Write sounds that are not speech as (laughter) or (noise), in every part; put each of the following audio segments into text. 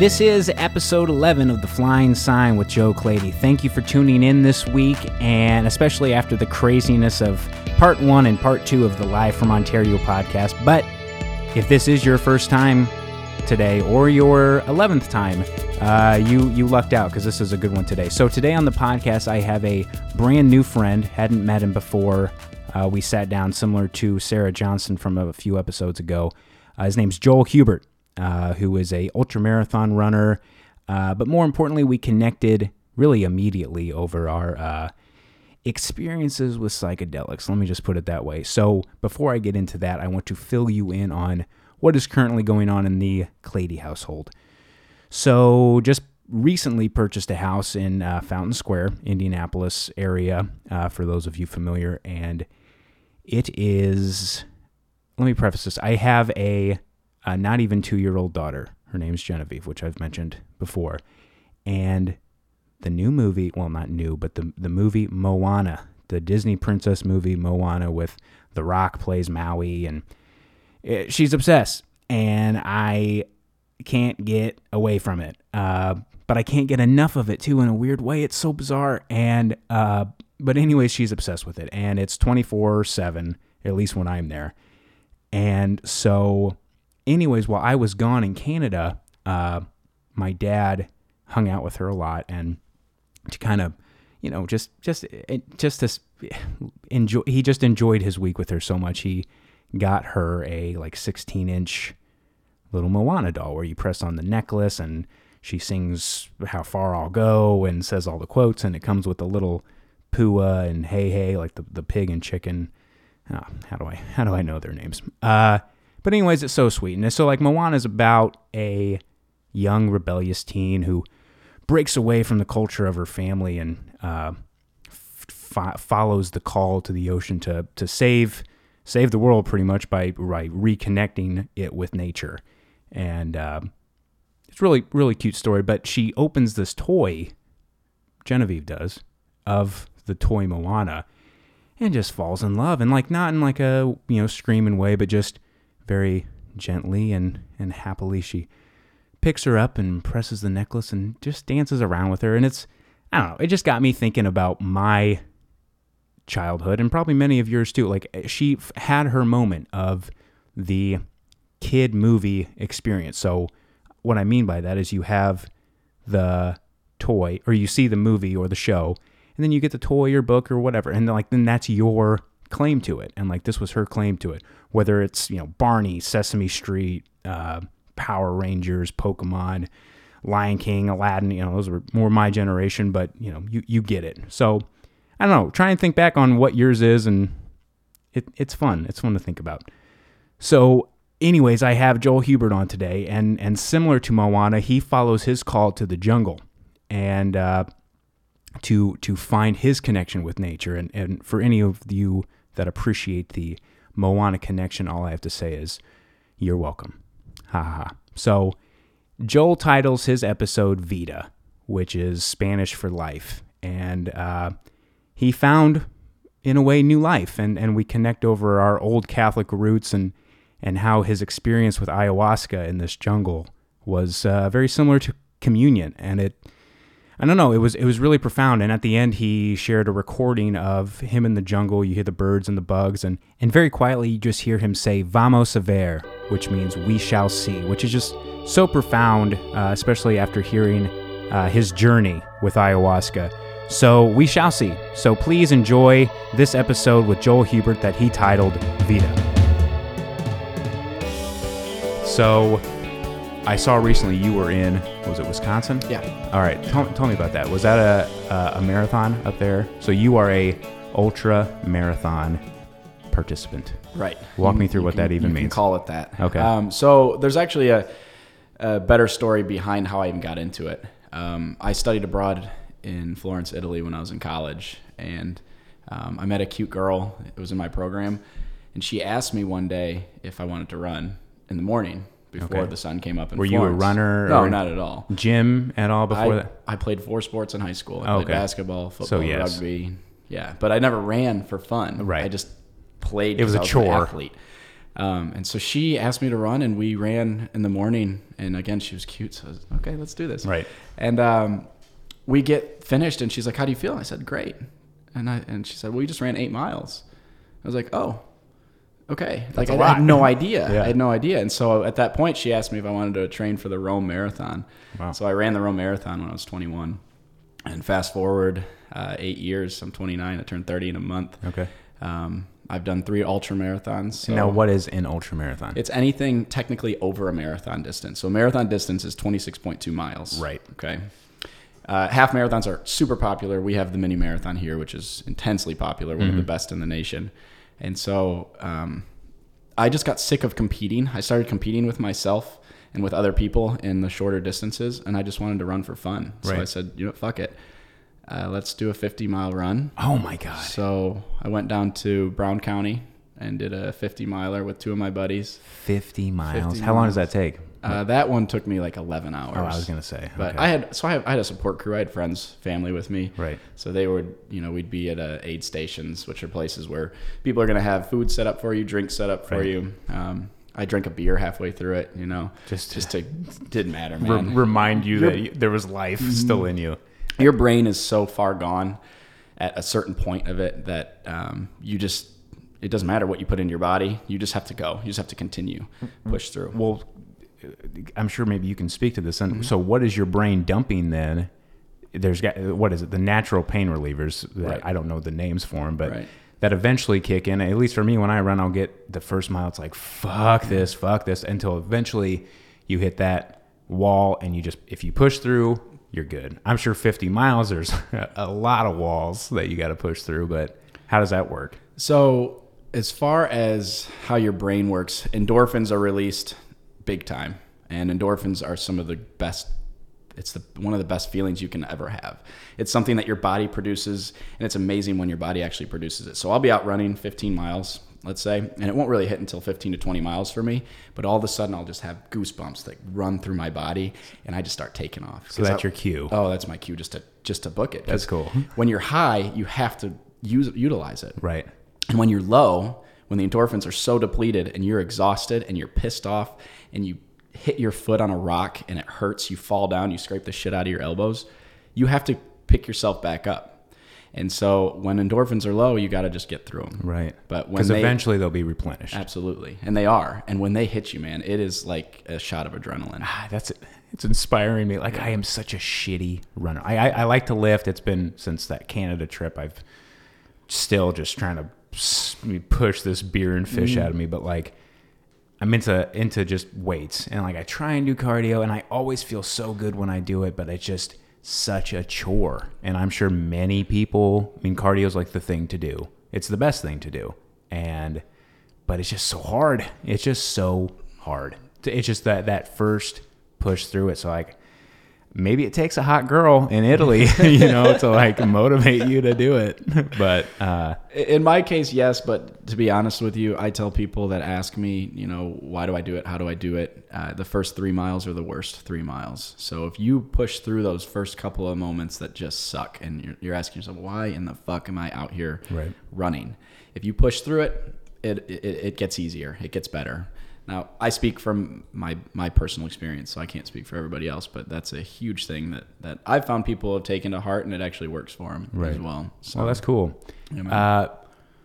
This is episode 11 of The Flying Sign with Joe Clady. Thank you for tuning in this week, and especially after the craziness of part one and part two of the Live from Ontario podcast. But if this is your first time today or your 11th time, uh, you, you lucked out because this is a good one today. So, today on the podcast, I have a brand new friend, hadn't met him before. Uh, we sat down similar to Sarah Johnson from a few episodes ago. Uh, his name's Joel Hubert uh, who is a ultramarathon runner. Uh, but more importantly, we connected really immediately over our uh, experiences with psychedelics. Let me just put it that way. So before I get into that, I want to fill you in on what is currently going on in the Clady household. So just recently purchased a house in uh, Fountain Square, Indianapolis area, uh, for those of you familiar, and it is. Let me preface this. I have a a not even two year old daughter. Her name's Genevieve, which I've mentioned before. And the new movie, well, not new, but the, the movie Moana, the Disney princess movie Moana with The Rock plays Maui, and it, she's obsessed. And I can't get away from it. Uh, but I can't get enough of it too in a weird way. It's so bizarre. And, uh, but anyways, she's obsessed with it. And it's 24 7, at least when I'm there. And so anyways, while I was gone in Canada, uh, my dad hung out with her a lot and to kind of, you know, just just eh, just to (sighs) enjoy. He just enjoyed his week with her so much. He got her a like 16 inch little Moana doll where you press on the necklace and she sings "How Far I'll Go" and says all the quotes, and it comes with a little Pua and Heihei, like the the pig and chicken. Oh, how do I (laughs) how do I know their names? Uh, but anyways, it's so sweet. And so like Moana is about a young rebellious teen who breaks away from the culture of her family and uh, f- follows the call to the ocean to to save save the world pretty much by, by reconnecting it with nature. And uh, it's really really cute story. But she opens this toy, Genevieve does, of the toy Moana, and just falls in love. And like not in like a you know screaming way, but just very gently and, and happily she picks her up and presses the necklace and just dances around with her. And it's, I don't know, it just got me thinking about my childhood and probably many of yours too. Like eh, she had her moment of the kid movie experience. So, what I mean by that is you have the toy or you see the movie or the show and then you get the toy or book or whatever and then like then that's your claim to it and like this was her claim to it whether it's you know Barney, Sesame Street, uh, Power Rangers, Pokemon, Lion King, Aladdin. You know those were more my generation, but you know you you get it. So I don't know. Try and think back on what yours is, and it, it's fun. It's fun to think about. So, anyways, I have Joel Hubert on today, and and similar to Moana, he follows his call to the jungle, and uh, to to find his connection with nature. And and for any of you that appreciate the Moana connection, all I have to say is, you're welcome. Ha ha. So, Joel titles his episode Vida, which is Spanish for life. And uh, he found, in a way, new life. And, and we connect over our old Catholic roots and, and how his experience with ayahuasca in this jungle was uh, very similar to communion. And it I don't know. It was it was really profound. And at the end, he shared a recording of him in the jungle. You hear the birds and the bugs, and and very quietly, you just hear him say "Vamos a ver," which means "we shall see," which is just so profound, uh, especially after hearing uh, his journey with ayahuasca. So we shall see. So please enjoy this episode with Joel Hubert that he titled "Vida." So I saw recently you were in was it Wisconsin? Yeah. All right. Tell, tell me about that. Was that a, a, a marathon up there? So you are a ultra marathon participant. Right. Walk me through what can, that even you means. Can call it that. Okay. Um, so there's actually a, a, better story behind how I even got into it. Um, I studied abroad in Florence, Italy, when I was in college, and um, I met a cute girl. It was in my program, and she asked me one day if I wanted to run in the morning before Okay. the sun came up. In Were you a runner No, or- not at all. Gym at all before I, that? I played four sports in high school. I played okay. basketball, football, yes. rugby. Yeah, but I never ran for fun. Right. I just played. It was a I an chore. athlete. Um, and so she asked me to run, and we ran in the morning. And again, she was cute, so I was okay. Let's do this. Right. And um, we get finished, and she's like, "How do you feel?" I said, "Great." And I and she said, "Well, you just ran eight miles." I was like, "Oh, okay." like a I, I had no idea. (laughs) Yeah. I had no idea. And so at that point, she asked me if I wanted to train for the Rome Marathon. Wow. So I ran the Rome Marathon when I was 21. And fast forward uh, eight years, I'm 29. I turned 30 in a month. Okay. Um, I've done three ultra marathons. So now, what is an ultra marathon? it's anything technically over a marathon distance. So marathon distance is 26.2 miles. Right. Okay. Uh, half marathons are super popular. We have the mini marathon here, which is intensely popular, one of the best in the nation. And so um, I just got sick of competing. I started competing with myself and with other people in the shorter distances, and I just wanted to run for fun. So I said, you know, fuck it. Uh, let's do a 50 mile run. oh my god. So I went down to Brown County and did a 50 miler with two of my buddies. 50 miles. 50 How long does that take? Uh, that one took me like 11 hours. Oh, I was gonna say. But okay. I had so I had, I had a support crew. I had friends, family with me. Right. So they would, you know, we'd be at uh, aid stations, which are places where people are going to have food set up for you, drinks set up for Right. you. Um, I drank a beer halfway through it, you know, Just- just to didn't matter, Re- remind you that you, there was life still in you. Your brain is so far gone at a certain point of it that um, you just it doesn't matter what you put in your body. You just have to go. You just have to continue, push through. Well, I'm sure maybe you can speak to this. And Mm-hmm. so, what is your brain dumping then? There's got what is it? The natural pain relievers. That Right. I don't know the names for them, but Right. that eventually kick in. At least for me, when I run, I'll get the first mile. It's like fuck this, fuck this, until eventually you hit that wall, and you just if you push through, you're good. I'm sure 50 miles. There's (laughs) a lot of walls that you got to push through, but how does that work? So, as far as how your brain works, endorphins are released big time, and endorphins are some of the best. It's the one of the best feelings you can ever have. It's something that your body produces, and it's amazing when your body actually produces it. So I'll be out running 15 miles, let's say, and it won't really hit until 15 to 20 miles for me. But all of a sudden, I'll just have goosebumps that run through my body, and I just start taking off. So that's I- your cue. Oh, that's my cue just to just to book it. That's cool. When you're high, you have to use utilize it. Right. And when you're low, when the endorphins are so depleted and you're exhausted and you're pissed off and you hit your foot on a rock and it hurts, you fall down, you scrape the shit out of your elbows, you have to pick yourself back up. And so when endorphins are low, you got to just get through them. Right. But when Because they eventually they'll be replenished. absolutely, and they are, and when they hit you, man, it is like a shot of adrenaline. Ah, that's it. it's inspiring me. Like I am such a shitty runner. I, I I like to lift. It's been since that Canada trip. I've still just trying to push this beer and fish out of me. But like I'm into into just weights and like I try and do cardio and I always feel so good when I do it. But it's just such a chore. And I'm sure many people. I mean, cardio is like the thing to do. It's the best thing to do. And but it's just so hard. It's just so hard. It's just that that first push through it. So like maybe it takes a hot girl in Italy, (laughs) you know, to like motivate you to do it. (laughs) But uh, In my case, yes, but to be honest with you, I tell people that ask me, you know, why do I do it? How do I do it? Uh, the first three miles are the worst three miles. So if you push through those first couple of moments that just suck, and you're, you're asking yourself, why in the fuck am I out here Right. running? If you push through it, it, it, it gets easier. It gets better. Now, I speak from my, my personal experience, so I can't speak for everybody else, but that's a huge thing that, that I've found people have taken to heart, and it actually works for them as well. So, well, that's cool. Yeah, man. Uh,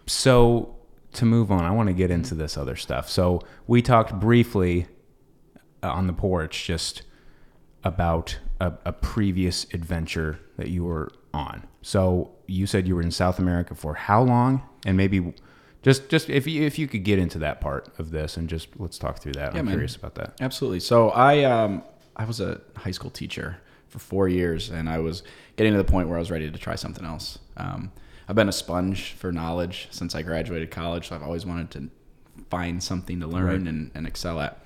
so to move on, I want to get into this other stuff. So we talked briefly uh, on the porch just about a, a previous adventure that you were on. So you said you were in South America for how long? And maybe just just if you if you could get into that part of this and just let's talk through that. Yeah, I'm man. curious about that. Absolutely. So I um I was a high school teacher for four years, and I was getting to the point where I was ready to try something else. Um, I've been a sponge for knowledge since I graduated college, so I've always wanted to find something to learn Right. and, and excel at.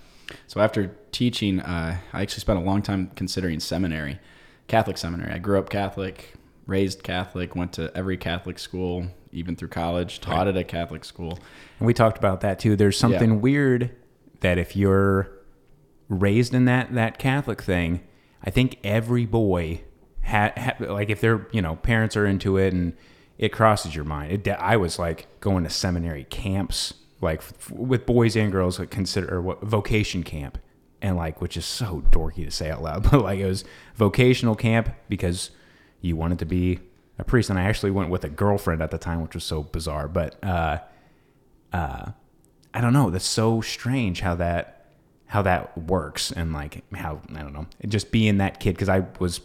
So after teaching, uh, I actually spent a long time considering seminary, Catholic seminary. I grew up Catholic, raised Catholic, went to every Catholic school, even through college, taught at a Catholic school. And we talked about that too. There's something weird that if you're raised in that that Catholic thing, I think every boy had ha, like if their you know parents are into it and it crosses your mind. It, I was like going to seminary camps like f- with boys and girls like consider or what vocation camp and like which is so dorky to say out loud (laughs) but like it was vocational camp because you wanted to be a priest and i actually went with a girlfriend at the time which was so bizarre. But uh uh i don't know. That's so strange how that how that works and like how i don't know. Just being that kid because i was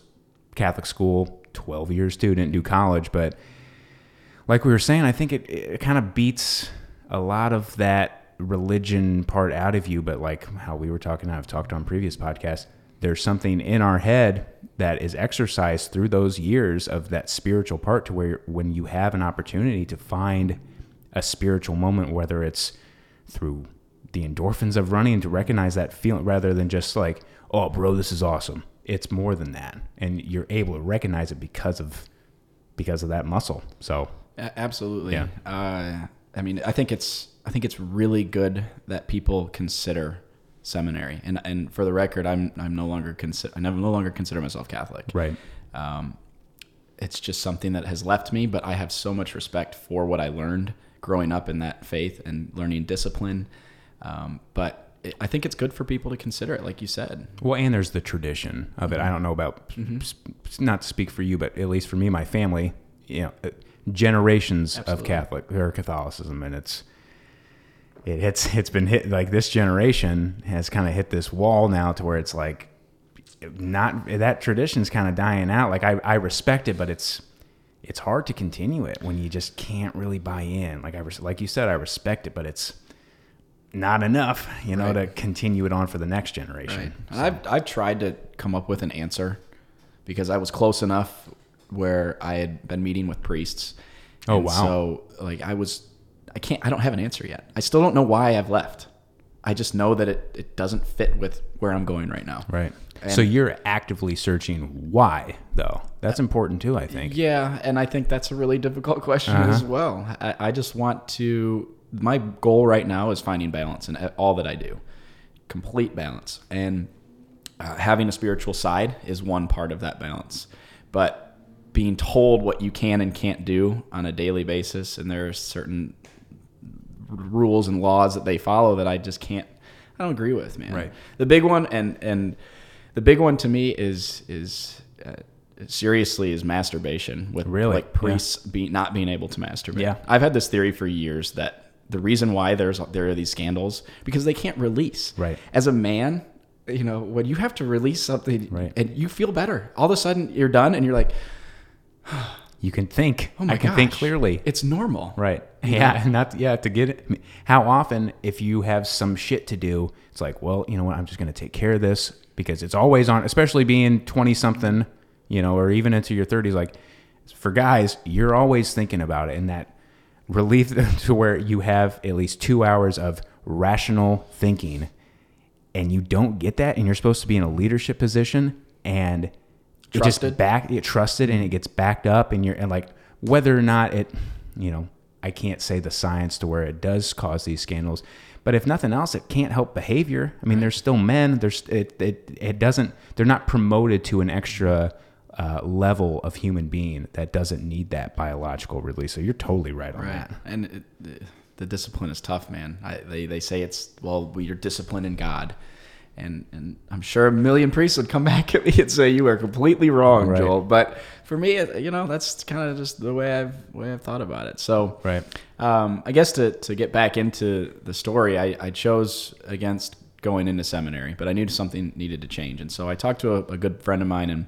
catholic school 12 years too. Didn't do college but like we were saying, I think it, it kind of beats a lot of that religion part out of you. But like how we were talking, I've talked on previous podcasts, there's something in our head that is exercised through those years of that spiritual part to where when you have an opportunity to find a spiritual moment, whether it's through the endorphins of running to recognize that feeling rather than just like, oh, bro, this is awesome. It's more than that. And you're able to recognize it because of because of that muscle. So Absolutely. Yeah. Uh, I mean, I think it's I think it's really good that people consider seminary. And and for the record, I'm I'm no longer consider I never no longer consider myself Catholic. right. Um, it's just something that has left me, but I have so much respect for what I learned growing up in that faith and learning discipline. Um, but it, I think it's good for people to consider it, like you said. Well, and there's the tradition of it. I don't know about s- not to speak for you, but at least for me, my family, you know, uh, generations of Catholic or Catholicism, and it's it hits it's been hit like this generation has kind of hit this wall now to where it's like not that tradition's kind of dying out. Like I, I respect it, but it's it's hard to continue it when you just can't really buy in. Like I like you said, I respect it, but it's not enough, you know, Right. to continue it on for the next generation. And I've, I've tried to come up with an answer because I was close enough where I had been meeting with priests. Oh, wow. So like I was, I can't, I don't have an answer yet. I still don't know why I've left. I just know that it, it doesn't fit with where I'm going right now. Right. And- so you're actively searching why, though. That's important too, I think. Yeah, and I think that's a really difficult question Uh-huh. as well. I, I just want to. My goal right now is finding balance in all that I do, complete balance, and uh, having a spiritual side is one part of that balance. But being told what you can and can't do on a daily basis, and there are certain rules and laws that they follow that I just can't. I don't agree with, man. Right. The big one, and and the big one to me is is. Uh, seriously is masturbation with Really? like priests be, not being able to masturbate. Yeah. I've had this theory for years that the reason why there's there are these scandals because they can't release. Right. As a man, you know, when you have to release something Right. and you feel better, all of a sudden you're done and you're like, (sighs) You can think. oh my I can think clearly. It's normal. Right. Yeah. and (laughs) Not yeah. To get it. How often, if you have some shit to do, it's like, well, you know what? I'm just going to take care of this because it's always on. Especially being twenty something, you know, or even into your thirties. Like for guys, you're always thinking about it, and that relief (laughs) to where you have at least two hours of rational thinking, and you don't get that, and you're supposed to be in a leadership position, and it just Trusted. back it trusted and it gets backed up and you're and like whether or not it you know i can't say the science to where it does cause these scandals but if nothing else it can't help behavior i mean there's still men there's it it, it doesn't they're not promoted to an extra uh, level of human being that doesn't need that biological release so you're totally right on Right. that And it, the, the discipline is tough, man. I, they, they say it's, well, you're disciplined in God. And, and I'm sure a million priests would come (laughs) back at me and say you are completely wrong, Right. Joel. But for me, you know, that's kind of just the way I've way I've thought about it. So, right um, I guess to, to get back into the story, I, I chose against going into seminary, but I knew something needed to change. And so I talked to a, a good friend of mine and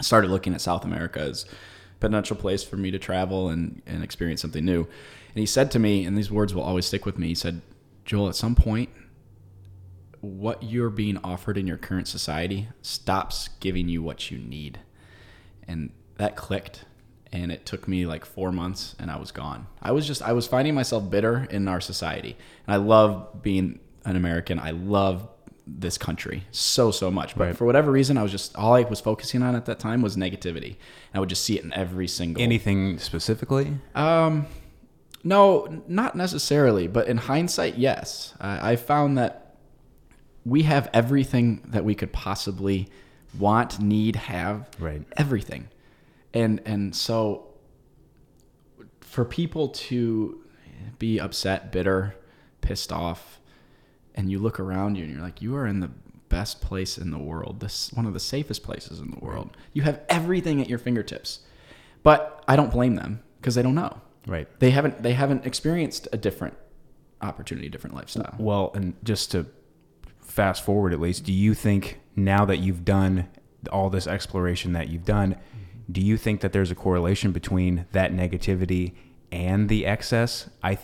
started looking at South America as a potential place for me to travel and, and experience something new. And he said to me, and these words will always stick with me, he said, Joel, at some point, what you're being offered in your current society stops giving you what you need. And that clicked. And it took me like four months and I was gone. I was just, I was finding myself bitter in our society. And I love being an American. I love this country so, so much. But Right. for whatever reason, I was just, all I was focusing on at that time was negativity. And I would just see it in every single anything specifically um, no, not necessarily, but in hindsight, yes. I I found that we have everything that we could possibly want, need, have. Right. Everything, and and so for people to be upset, bitter, pissed off, and you look around you and you're like, you are in the best place in the world. This one of the safest places in the world. You have everything at your fingertips. But I don't blame them because they don't know. Right. They haven't they haven't experienced a different opportunity, different lifestyle. Well, and just to fast forward at least, do you think now that you've done all this exploration that you've done, mm-hmm. do you think that there's a correlation between that negativity and the excess? I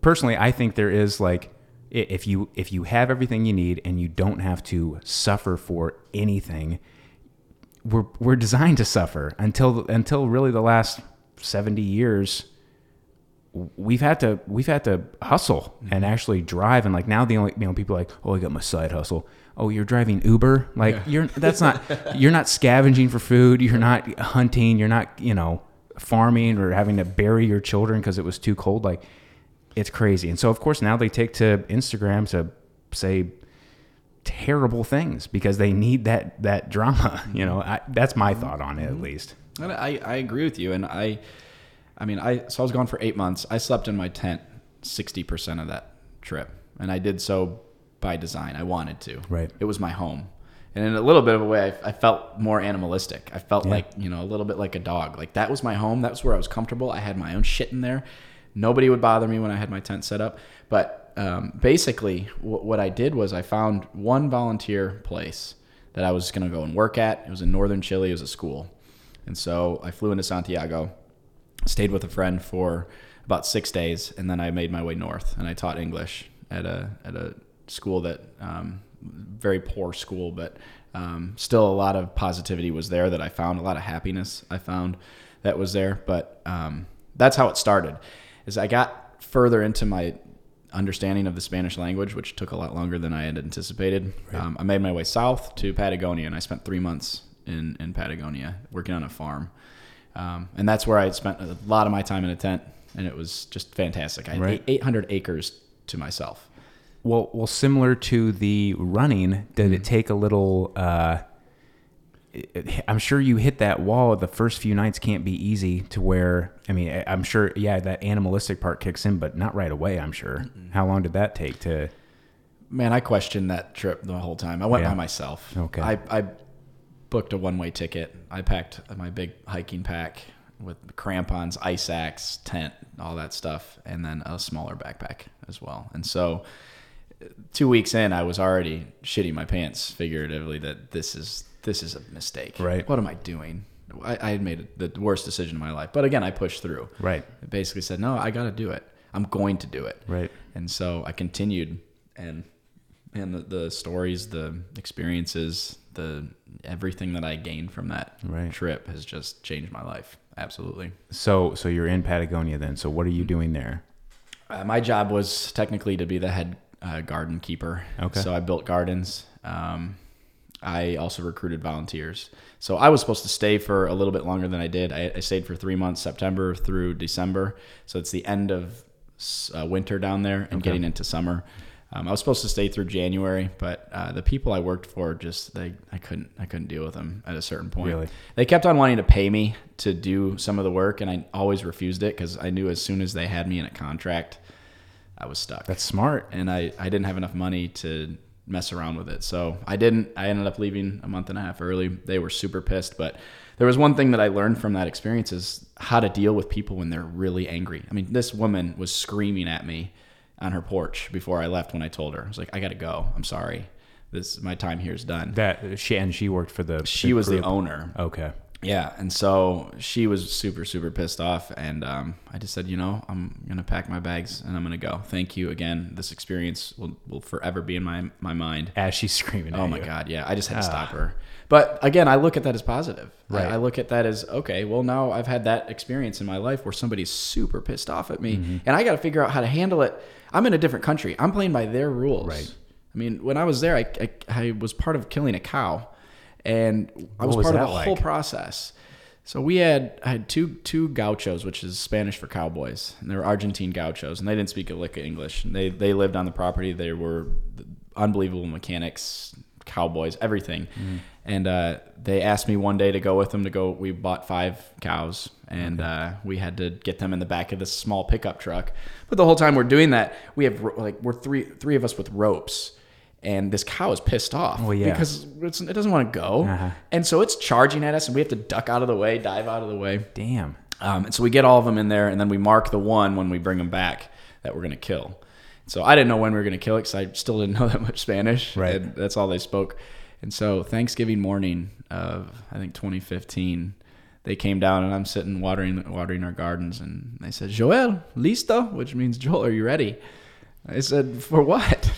personally, I think there is like if you if you have everything you need and you don't have to suffer for anything, we're we're designed to suffer until until really the last 70 years we've had to we've had to hustle and mm-hmm. actually drive. And like now the only you know people are like oh I got my side hustle. Oh you're driving Uber? Like you're that's not (laughs) you're not scavenging for food. You're not hunting. You're not you know farming or having to bury your children because it was too cold. Like it's crazy. And so of course now they take to Instagram to say terrible things because they need that that drama (laughs) you know? I, that's my mm-hmm. thought on it at least. And I, I agree with you. And I, I mean, I, so I was gone for eight months. I slept in my tent 60% of that trip. And I did so by design. I wanted to. Right. It was my home. And in a little bit of a way, I, I felt more animalistic. I felt Yeah. like, you know, a little bit like a dog. Like that was my home. That was where I was comfortable. I had my own shit in there. Nobody would bother me when I had my tent set up. But um, basically, w- what I did was I found one volunteer place that I was going to go and work at. It was in northern Chile. It was a school. And so I flew into Santiago, stayed with a friend for about six days, and then I made my way north and I taught English at a at a school that um, very poor school, but um, still a lot of positivity was there that I found a lot of happiness I found that was there. But um, that's how it started. Is I got further into my understanding of the Spanish language, which took a lot longer than I had anticipated. Um, I made my way south to Patagonia, and I spent three months in, in Patagonia working on a farm. Um, and that's where I spent a lot of my time in a tent, and it was just fantastic. I had Right. 800 acres to myself. Well, well, similar to the running, did it take a little? Uh, it- I'm sure you hit that wall. The first few nights can't be easy to where. I mean, I'm sure. Yeah, that animalistic part kicks in, but not right away. I'm sure. How long did that take to? Man, I questioned that trip the whole time. I went Yeah. by myself. Okay. I, I booked a one way ticket. I packed my big hiking pack with crampons, ice axe, tent, all that stuff, and then a smaller backpack as well. And so, two weeks in, I was already shitting my pants figuratively that this is this is a mistake. Right. What am I doing? I, I had made the worst decision of my life, but again, I pushed through. Right. I basically said, no, I got to do it. I'm going to do it. Right. And so I continued, and and the, the stories, the experiences, the everything that I gained from that Right. trip has just changed my life. Absolutely. So, so you're in Patagonia then. So, what are you doing there? Uh, my job was technically to be the head uh, garden keeper. Okay. So I built gardens. Um, I also recruited volunteers. So I was supposed to stay for a little bit longer than I did. I, I stayed for three months, September through December. So it's the end of uh, winter down there and getting into summer. Um, I was supposed to stay through January, but uh, the people I worked for just they I couldn't I couldn't deal with them at a certain point. Really? They kept on wanting to pay me to do some of the work, and I always refused it because I knew as soon as they had me in a contract, I was stuck That's smart. and I, I didn't have enough money to mess around with it. So I didn't. I ended up leaving a month and a half early. They were super pissed, but there was one thing that I learned from that experience is how to deal with people when they're really angry. I mean, this woman was screaming at me on her porch before I left when I told her. I was like, I got to go. I'm sorry. This my time here is done. That she and she worked for the. She was the owner. Okay. Yeah, and so she was super, super pissed off, and um, I just said, you know, I'm gonna pack my bags and I'm gonna go. Thank you again. This experience will, will forever be in my my mind. As she's screaming. Oh my you. god, yeah. I just had to stop Ah. her. But again, I look at that as positive. Right. I, look at that as okay. Well, now I've had that experience in my life where somebody's super pissed off at me, Mm-hmm. and I got to figure out how to handle it. I'm in a different country. I'm playing by their rules. Right. I mean, when I was there, I, I, I was part of killing a cow, and I was, was part of the like? whole process. So we had I had two two gauchos, which is Spanish for cowboys, and they were Argentine gauchos, and they didn't speak a lick of English. And they they lived on the property. They were unbelievable mechanics, cowboys, everything. Mm-hmm. And uh, they asked me one day to go with them to go. We bought five cows, and uh, we had to get them in the back of this small pickup truck. But the whole time we're doing that, we have like we're three three of us with ropes. And this cow is pissed off Well, yeah. because it's, it doesn't want to go, Uh-huh. and so it's charging at us, and we have to duck out of the way, dive out of the way. Damn. Um, and so we get all of them in there, and then we mark the one when we bring them back that we're going to kill. So I didn't know when we were going to kill it because I still didn't (laughs) know that much Spanish. Right. And that's all they spoke. And so Thanksgiving morning of I think 2015, they came down and I'm sitting watering watering our gardens, and they said, "Joel, listo," which means Joel, are you ready? I said, "For what?"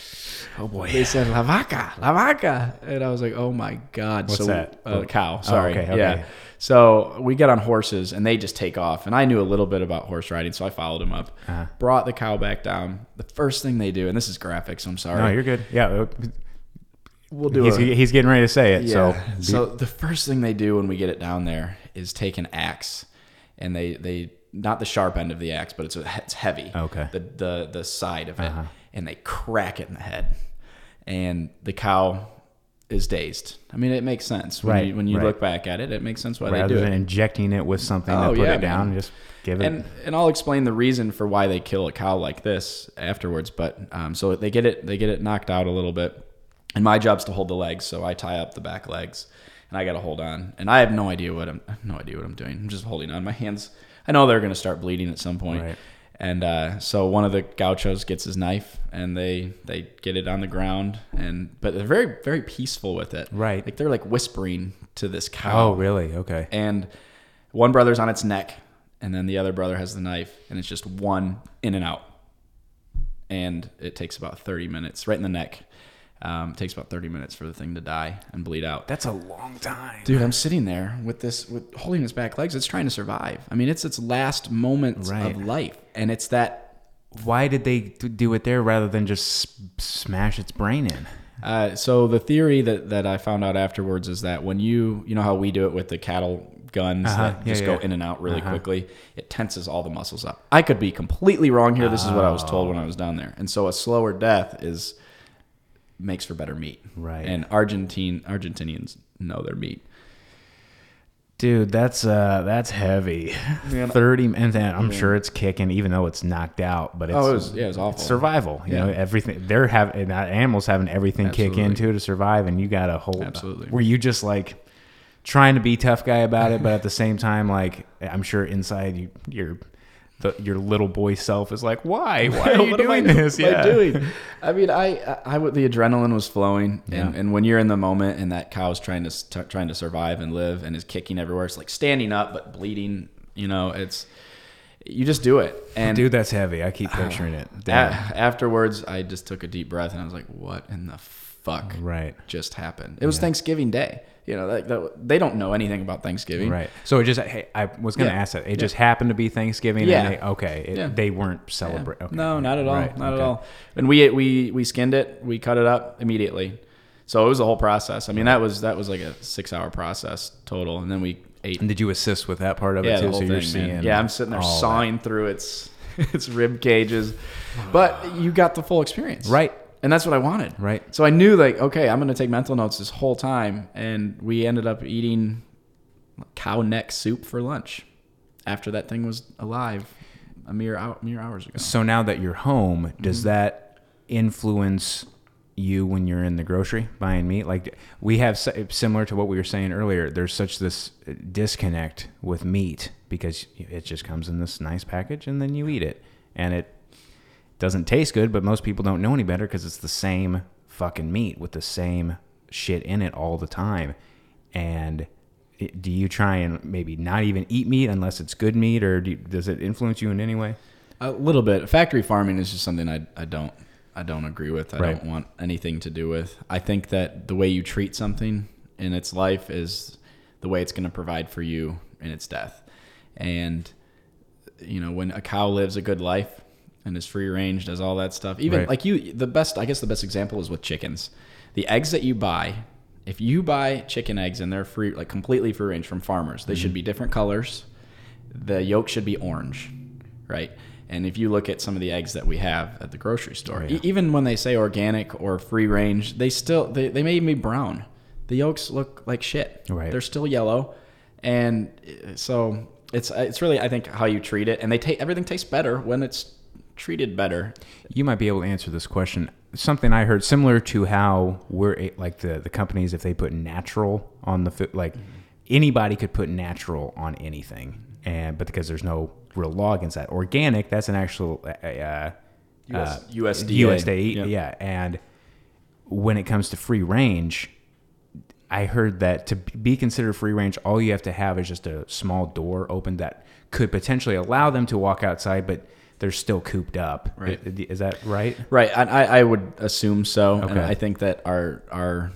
Oh boy. They said la vaca, la vaca, and I was like, "Oh my god!" What's so, that? Uh, Oh. cow. Oh, Sorry. okay, okay. Yeah. So we get on horses and they just take off. And I knew a little bit about horse riding, so I followed him up. Uh-huh. Brought the cow back down. The first thing they do, and this is graphic, so I'm sorry. No, you're good. Yeah. we'll do He's, a, he's getting ready to say it. So, yeah. So the first thing they do when we get it down there is take an axe, and they they not the sharp end of the axe, but it's it's heavy. Okay. The the the side of it, Uh-huh. and they crack it in the head, and the cow is dazed. I mean, it makes sense when Right, you, when you right. look back at it. It makes sense why they rather do than it. injecting it with something Oh, to put yeah, it down, man. just give it. And and I'll explain the reason for why they kill a cow like this afterwards. But um, so they get it they get it knocked out a little bit, and my job's to hold the legs. So I tie up the back legs, and I got to hold on. And I have no idea what I'm no idea what I'm doing. I'm just holding on. My hands. I know they're gonna start bleeding at some point. Right. And uh, so one of the gauchos gets his knife, and they they get it on the ground, and but they're very very peaceful with it. Right. Like they're like whispering to this cow oh, really? Okay. and one brother's on its neck and then the other brother has the knife and it's just one in and out and it takes about 30 minutes right in the neck um, it takes about 30 minutes for the thing to die and bleed out That's a long time. dude i'm sitting there with this with holding its back legs it's trying to survive i mean it's its last moments Right. of life and it's that Why did they do it there rather than just smash its brain in? Uh, so the theory that, that I found out afterwards is that when you you know how we do it with the cattle guns Uh-huh. that Yeah, just yeah. go in and out really Uh-huh. quickly, it tenses all the muscles up. I could be completely wrong here. This is what I was told when I was down there. And so a slower death is makes for better meat. Right. And Argentine Argentinians know their meat. Dude, that's uh, that's heavy. Man. Thirty, and then I'm sure it's kicking, even though it's knocked out. But it's Oh, it was yeah, it was awful. it's survival. You Yeah. know, everything they're having animals having everything kick Absolutely. into to survive, and you got to hold. Absolutely. Were you just like trying to be tough guy about it, but at the same time, like I'm sure inside you, your the, your little boy self is like, why? Why are you am I, doing this? what am I doing? (laughs) I mean, I, I, I the adrenaline was flowing, and, Yeah. and when you're in the moment, and that cow's trying to t- trying to survive and live, and is kicking everywhere, it's like standing up but bleeding. You know, it's you just do it, and Dude, that's heavy. I keep picturing it. a- Damn. afterwards, I just took a deep breath, and I was like, "What in the fuck Right. just happened?" It was Thanksgiving Day. You know, like the, they don't know anything about Thanksgiving, Right. So it just, hey, I was going to Yeah. ask that. It just happened to be Thanksgiving. Yeah. And they, okay. It, Yeah. They weren't Yeah. celebrating. Okay. No, not at all. Right. Not Okay. at all. And we we we skinned it. We cut it up immediately. So it was a whole process. I mean, that was that was like a six hour process total, and then we ate. And did you assist with that part of Yeah, it too? so you're seeing. Yeah, I'm sitting there all that. sawing through its (laughs) its rib cages, but you got the full experience, Right. And that's what I wanted, Right. So I knew like, okay, I'm gonna take mental notes this whole time, and we ended up eating cow neck soup for lunch after that thing was alive a mere hour, mere hours ago. So now that you're home, does Mm-hmm. that influence you when you're in the grocery buying meat? Like we have similar to what we were saying earlier. There's such this disconnect with meat because it just comes in this nice package and then you eat it, and it doesn't taste good. But most people don't know any better because it's the same fucking meat with the same shit in it all the time. And it, do you try and maybe not even eat meat unless it's good meat, or do you, does it influence you in any way? A little bit. Factory farming is just something I, I don't I don't agree with. I Right. don't want anything to do with. I think that the way you treat something in its life is the way it's going to provide for you in its death. And you know, when a cow lives a good life and is free range, does all that stuff. Even Right. like you the best I guess the best example is with chickens. The eggs that you buy, if you buy chicken eggs and they're free like completely free range from farmers, they should be different colors. The yolk should be orange, right? And if you look at some of the eggs that we have at the grocery store, Oh, yeah. e- even when they say organic or free range, they still they, they may even be brown. The yolks look like shit. Right. They're still yellow, and uh, so it's it's really I think how you treat it, and they take everything tastes better when it's treated better. You might be able to answer this question. Something I heard similar to how we're like the the companies if they put natural on the food, like anybody could put natural on anything, and but because there's no real law against that. Organic, that's an actual uh, uh, US, uh, USDA. USDA, Yeah. yeah. And when it comes to free range, I heard that to be considered free range, all you have to have is just a small door open that could potentially allow them to walk outside, but they're still cooped up. Right. Is that right? Right. I, I I would assume so. And Okay. I think that our our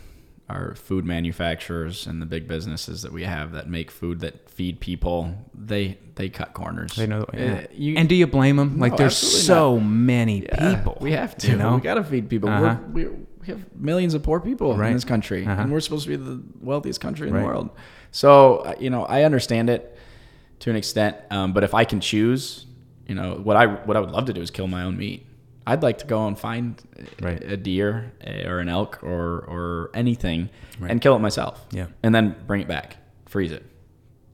our food manufacturers and the big businesses that we have that make food that feed people, they they cut corners. They know. Uh, yeah. you- and do you blame them? Like, No, there's so many Yeah, people. We have to. You know, we got to feed people. Uh-huh. We're, we're, we have millions of poor people Right. in this country, Uh-huh. and we're supposed to be the wealthiest country in Right. the world. So uh, you know, I understand it to an extent, um, but if I can choose, you know, what I what I would love to do is kill my own meat. I'd like to go and find a- Right. a deer eh, or an elk or or anything Right. and kill it myself. Yeah. and then bring it back, freeze it.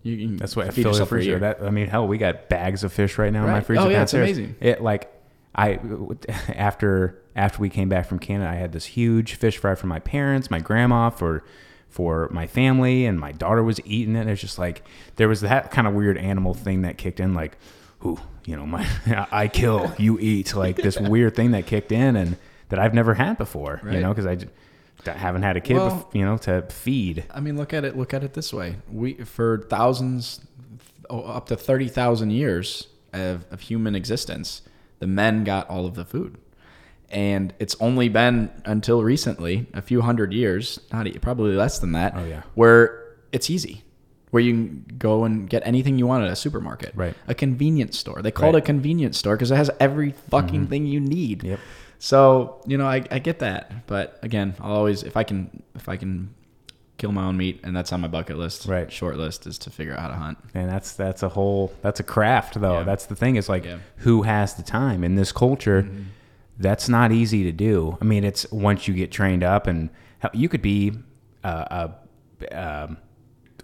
You, you That's what I feed feel for a freezer. That I mean, hell, we got bags of fish right now in my freezer. Oh, yeah, it's amazing. It like I (laughs) after after we came back from Canada, I had this huge fish fry for my parents, my grandma, for for my family, and my daughter was eating it. It's just like there was that kind of weird animal thing that kicked in, like, who you know, my (laughs) I kill, you eat, like this weird thing that kicked in, and that I've never had before. You know, because I haven't had a kid, Well- you know, to feed. I mean, look at it. Look at it this way: we for thousands, oh, up to thirty thousand years of, of human existence, the men got all of the food, and it's only been until recently, a few hundred years, not probably less than that, Oh, yeah. where it's easy, where you can go and get anything you want at a supermarket, Right. A convenience store. They call it a convenience store because it has every fucking thing you need. Yep. So you know, I, I get that, but again, I'll always if I can if I can kill my own meat, and that's on my bucket list. Right. short list is to figure out how to hunt. And that's that's a whole that's a craft though. Yeah. That's the thing is like Yeah. who has the time in this culture? That's not easy to do. I mean, it's once you get trained up and you could be a, a um,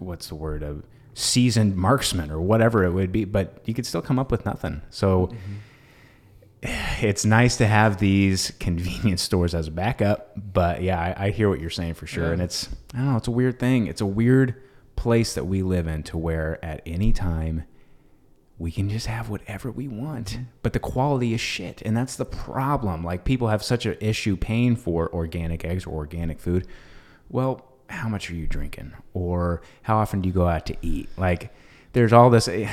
what's the word a seasoned marksman or whatever it would be, but you could still come up with nothing. So it's nice to have these convenience stores as a backup. But yeah, I, I hear what you're saying for sure. Yeah. And it's I don't know, it's a weird thing. It's a weird place that we live in to where at any time we can just have whatever we want. Mm-hmm. But the quality is shit. And that's the problem. Like people have such an issue paying for organic eggs or organic food. Well, how much are you drinking? Or how often do you go out to eat? Like there's all this eh,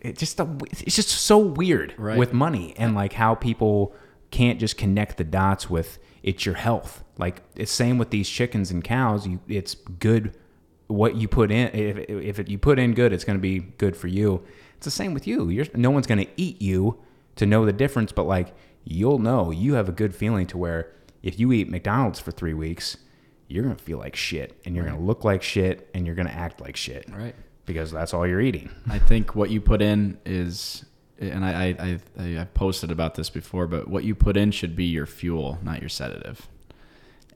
it just it's just so weird Right. with money and like how people can't just connect the dots with it's your health. Like it's same with these chickens and cows. You it's good what you put in. If if it, you put in good, it's going to be good for you. It's the same with you. You're no one's going to eat you to know the difference, but like you'll know. You have a good feeling to where if you eat McDonald's for three weeks, you're going to feel like shit, and you're going to look like shit, and you're going to act like shit Right. because that's all you're eating. I think what you put in is, and I I, I I posted about this before, but what you put in should be your fuel, not your sedative.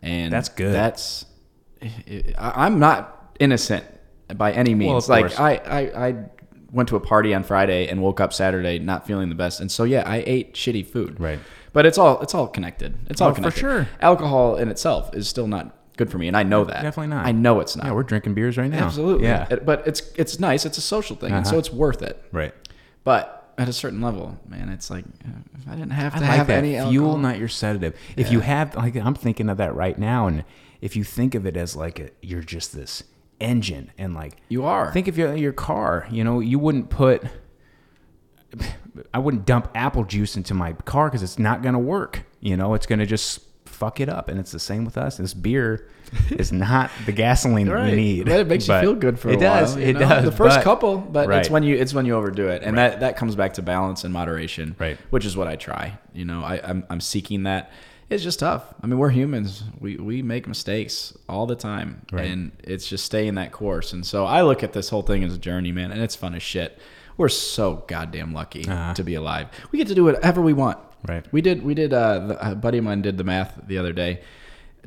And That's good. That's I'm not innocent by any means. Well, like. I, I I went to a party on Friday and woke up Saturday not feeling the best, and so yeah, I ate shitty food. Right. But it's all it's all connected. It's all Oh, for sure. Alcohol in itself is still not good for me, and I know that. Definitely not. I know it's not. Yeah, we're drinking beers right now. Absolutely. Yeah. It- but it's it's nice. It's a social thing, and so Uh-huh. it's worth it. right. But at a certain level, man, it's like uh, if I didn't have I to like have that any fuel, alcohol, not your sedative. If you have, like, I'm thinking of that right now, and if you think of it as like a, you're just this engine, and like you are. think of your your car. You know, you wouldn't put, I wouldn't dump apple juice into my car because it's not gonna work. You know, it's gonna just fuck it up, and it's the same with us. This beer is not the (laughs) gasoline that we need. But it makes you feel good for it while. does. you It know? does. The first but- couple, but it's when you it's when you overdo it, and that that comes back to balance and moderation, Right. Which is what I try. You know, I, I'm I'm seeking that. It's just tough. I mean, we're humans. We we make mistakes all the time, Right. and it's just staying that course. And so I look at this whole thing as a journey, man, and it's fun as shit. we're so goddamn lucky Uh-huh. to be alive. We get to do whatever we want. Right. We did. We did. Uh, the, a buddy of mine did the math the other day.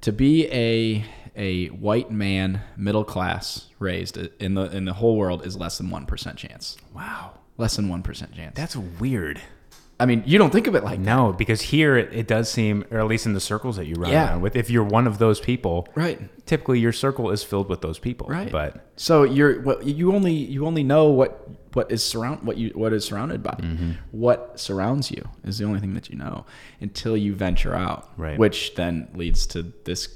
To be a a white man, middle class, raised in the in the whole world is less than one percent chance. Wow. Less than one percent chance. That's weird. I mean, you don't think of it like that, No, because here it, it does seem, or at least in the circles that you run Yeah. around with, if you're one of those people, right? typically your circle is filled with those people. Right. But So you're well, you only you only know what what is surround what you what is surrounded by. Mm-hmm. What surrounds you is the only thing that you know until you venture out. Right. Which then leads to this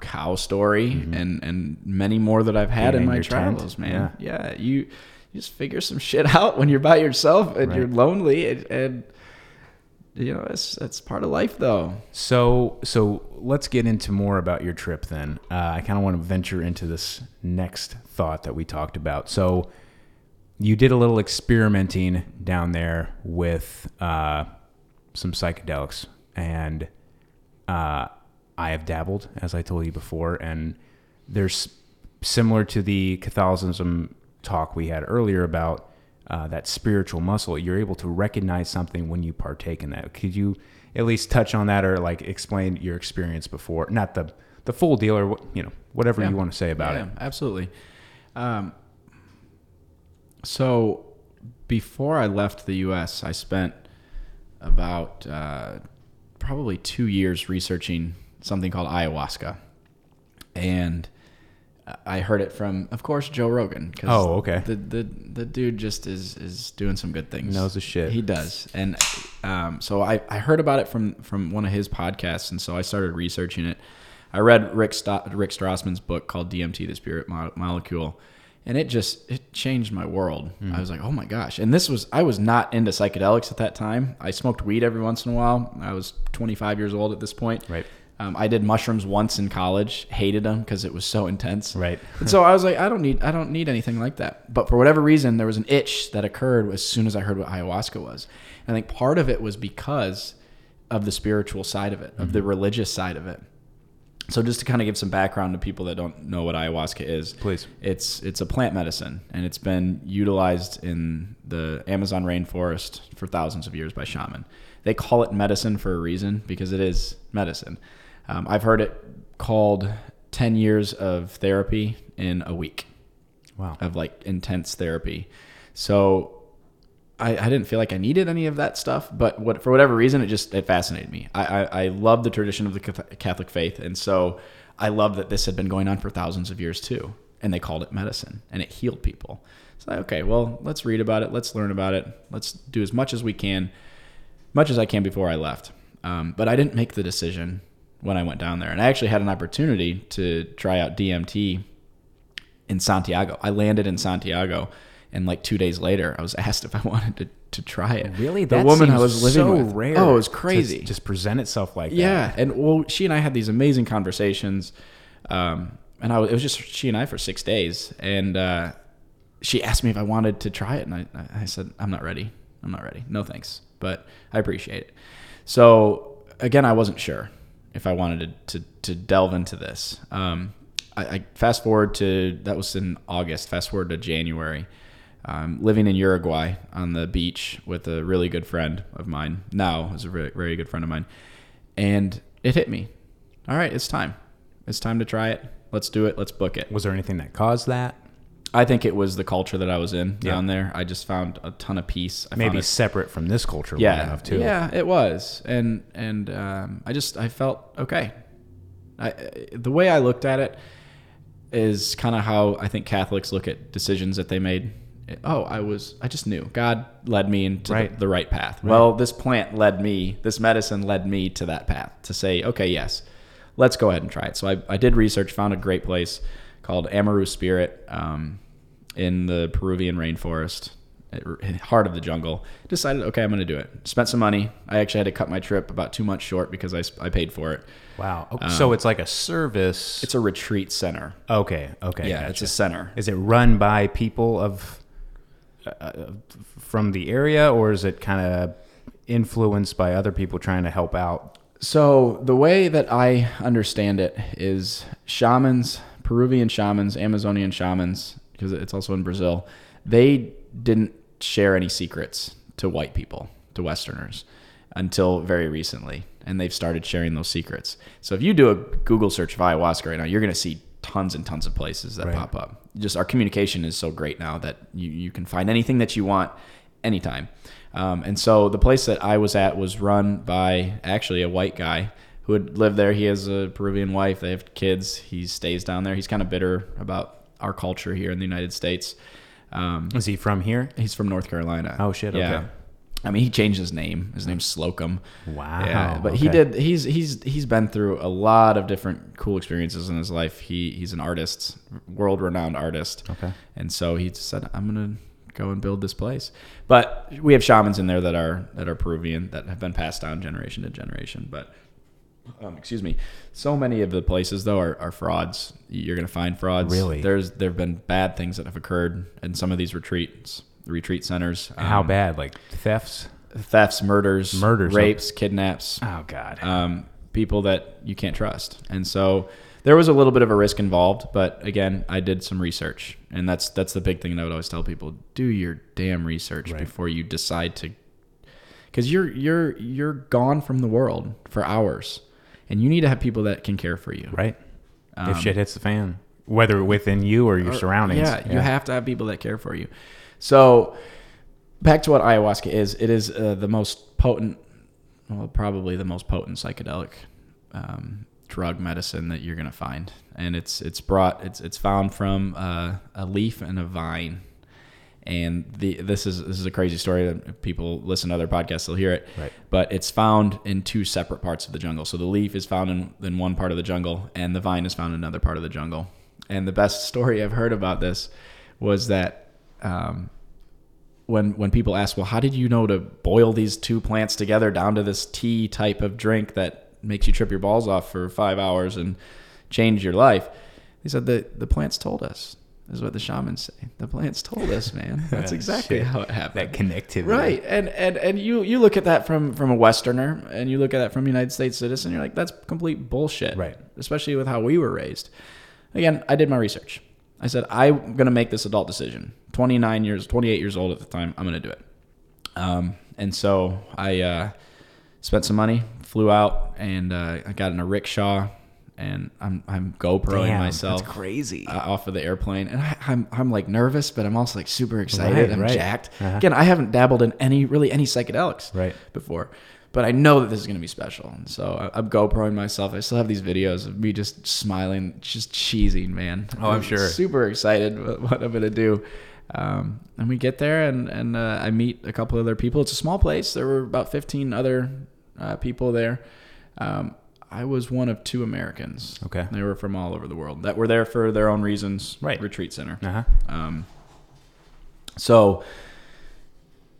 cow story and and many more that I've had Being in my your tent. travels, man. Yeah. you you just figure some shit (laughs) out when you're by yourself and you're lonely and, and you know it's it's part of life though. So, so let's get into more about your trip then. Uh, I kind of want to venture into this next thought that we talked about. So, you did a little experimenting down there with uh, some psychedelics, and uh, I have dabbled, as I told you before, and there's similar to the Catholicism talk we had earlier about uh, that spiritual muscle. You're able to recognize something when you partake in that. Could you at least touch on that, or like explain your experience before? Not the the full deal, or you know whatever Yeah. you want to say about yeah, it. Absolutely. Um, so before I left the U.S., I spent about uh, probably two years researching something called ayahuasca, and I heard it from, of course, Joe Rogan. 'cause Oh, okay. The, the the dude just is is doing some good things. Knows his shit. He does, and um, so I, I heard about it from from one of his podcasts, and so I started researching it. I read Rick Sto- Rick Strassman's book called DMT: The Spirit Mo- Molecule, and it just it changed my world. Hmm. I was like, oh my gosh! And this was I was not into psychedelics at that time. I smoked weed every once in a while. I was 25 years old at this point. Right. Um, I did mushrooms once in college. Hated them because it was so intense. Right. And so I was like, I don't need, I don't need anything like that. But for whatever reason, there was an itch that occurred as soon as I heard what ayahuasca was. And I think part of it was because of the spiritual side of it, of the religious side of it. So just to kind of give some background to people that don't know what ayahuasca is, Please. It's it's a plant medicine, and it's been utilized in the Amazon rainforest for thousands of years by shaman. They call it medicine for a reason because it is medicine. Um, I've heard it called ten years of therapy in a week Wow. of like intense therapy. So I, I didn't feel like I needed any of that stuff, but what for whatever reason it just it fascinated me. I, I, I love the tradition of the Catholic faith, and so I love that this had been going on for thousands of years too, and they called it medicine, and it healed people. So okay, well let's read about it, let's learn about it, let's do as much as we can, much as I can before I left. Um, but I didn't make the decision when I went down there, and I actually had an opportunity to try out DMT in Santiago. I landed in Santiago, and like two days later, I was (laughs) asked if I wanted to, to try it. Really, the that woman I was living so with. rare. Oh, it was crazy. just present itself like that. yeah, and well, she and I had these amazing conversations, um, and I was, it was just she and I for six days, and uh, she asked me if I wanted to try it, and I, I said I'm not ready. I'm not ready. No thanks, but I appreciate it. So again, I wasn't sure if I wanted to to, to delve into this. Um, I, I fast forward to that was in August. Fast forward to January. Um, living in Uruguay on the beach with a really good friend of mine. Now is a very, very good friend of mine, and it hit me. All right, it's time. It's time to try it. Let's do it. Let's book it. Was there anything that caused that? I think it was the culture that I was in Yeah. down there. I just found a ton of peace. I Maybe separate from this culture. yeah, Yeah. Enough too. yeah, it was, and and um, I just I felt okay. I, the way I looked at it is kind of how I think Catholics look at decisions that they made. Oh, I was I just knew God led me into Right. the, the right path. Well, this plant led me, this medicine led me to that path to say, okay, yes, let's go ahead and try it. So I, I did research, found a great place called Amaru Spirit um, in the Peruvian rainforest, heart of the jungle. Decided, okay, I'm going to do it. Spent some money. I actually had to cut my trip about two months short because I, I paid for it. Wow. Okay, so it's like a service. It's a retreat center. okay. Okay. Yeah, it's a center. Is it run by people of uh, from the area, or is it kind of influenced by other people trying to help out? So the way that I understand it is shamans, Peruvian shamans, Amazonian shamans, because it's also in Brazil, they didn't share any secrets to white people, to Westerners, until very recently. And they've started sharing those secrets. So if you do a Google search of ayahuasca right now, you're going to see tons and tons of places that Right. pop up. Just our communication is so great now that you, you can find anything that you want anytime. Um, and so the place that I was at was run by actually a white guy who had lived there. He has a Peruvian wife. They have kids. He stays down there. He's kind of bitter about our culture here in the United States. Um, Is he from here? he's from North Carolina. Oh, shit, Yeah. okay. I mean, he changed his name. His name's Slocum. Wow. Yeah, but he did. He's he's he's been through a lot of different cool experiences in his life. He he's an artist, world renowned artist. Okay. And so he said, "I'm gonna go and build this place." But we have shamans in there that are that are Peruvian that have been passed down generation to generation. But um, excuse me, so many of the places though are, are frauds. You're gonna find frauds. Really? There's there have been bad things that have occurred in some of these retreats, retreat centers. How Um, bad? Like thefts? Thefts, murders, Murders, rapes, kidnaps Oh God. um, people that you can't trust. And so there was a little bit of a risk involved, but again, I did some research, and that's that's the big thing that I would always tell people: do your damn research Right. before you decide to, because you're you're you're gone from the world for hours, and you need to have people that can care for you. right. Um, if shit hits the fan, whether within you or your or- surroundings. Yeah, you have to have people that care for you. So, back to what ayahuasca is. It is uh, the most potent, well, probably the most potent psychedelic um, drug medicine that you're gonna find, and it's it's brought it's it's found from uh, a leaf and a vine. And the this is this is a crazy story if people listen to other podcasts, they'll hear it. Right. But it's found in two separate parts of the jungle. So the leaf is found in, in one part of the jungle, and the vine is found in another part of the jungle. And the best story I've heard about this was that um, when when people ask, well, how did you know to boil these two plants together down to this tea type of drink that makes you trip your balls off for five hours and change your life? They said the the plants told us. Is what the shamans say. The plants told us, man. (laughs) That's exactly Shit. how it happened. that connectivity. Right, and and and you you look at that from from a Westerner, and you look at that from a United States citizen, you're like, that's complete bullshit. Right. Especially with how we were raised. Again, I did my research. I said I'm gonna make this adult decision. 29 years, 28 years old at the time. I'm gonna do it. Um, and so I uh, spent some money, flew out, and uh, I got in a rickshaw, and I'm I'm GoProing Damn, myself That's crazy. uh, off of the airplane, and I, I'm I'm like nervous, but I'm also like super excited. Right, I'm right. jacked. Uh-huh. Again, I haven't dabbled in any really any psychedelics Right. before, but I know that this is gonna be special. And so I, I'm GoProing myself. I still have these videos of me just smiling, just cheesing, man. Oh, I'm sure. Super excited what, (laughs) what I'm gonna do. Um, and we get there, and and uh, I meet a couple other people. It's a small place. There were about 15 other uh, people there. Um, I was one of two Americans. Okay. They were from all over the world that were there for their own reasons. Right. Retreat center. Uh huh. Um, so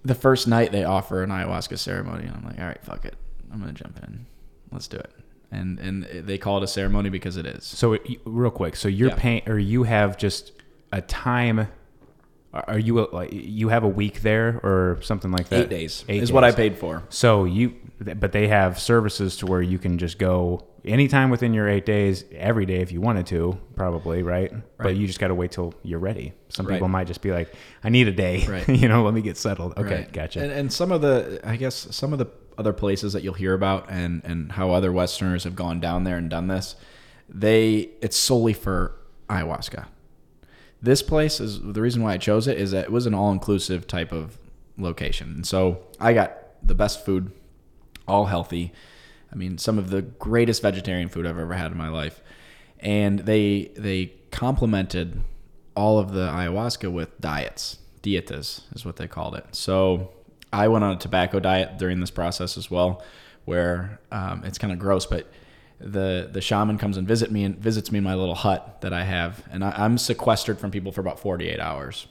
the first night they offer an ayahuasca ceremony, and I'm like, all right, fuck it, I'm gonna jump in, let's do it. And and they call it a ceremony because it is. So it, real quick, so you're Yeah. paying, or you have just a time. Are you like you have a week there or something like that? Eight days Eight is what I paid for. So you, but they have services to where you can just go anytime within your eight days, every day if you wanted to, probably, right? But you just got to wait till you're ready. Some Right. people might just be like, I need a day, Right. (laughs) you know, let me get settled. Okay, Right. gotcha. And, and some of the, I guess, some of the other places that you'll hear about, and and how other Westerners have gone down there and done this, they it's solely for ayahuasca. This place is the reason why I chose it is that it was an all inclusive type of location, and so I got the best food, all healthy. I mean, some of the greatest vegetarian food I've ever had in my life, and they they complemented all of the ayahuasca with diets. Dietas is what they called it. So I went on a tobacco diet during this process as well, where um, it's kind of gross, but the the shaman comes and visit me and visits me in my little hut that I have, and I, I'm sequestered from people for about 48 hours.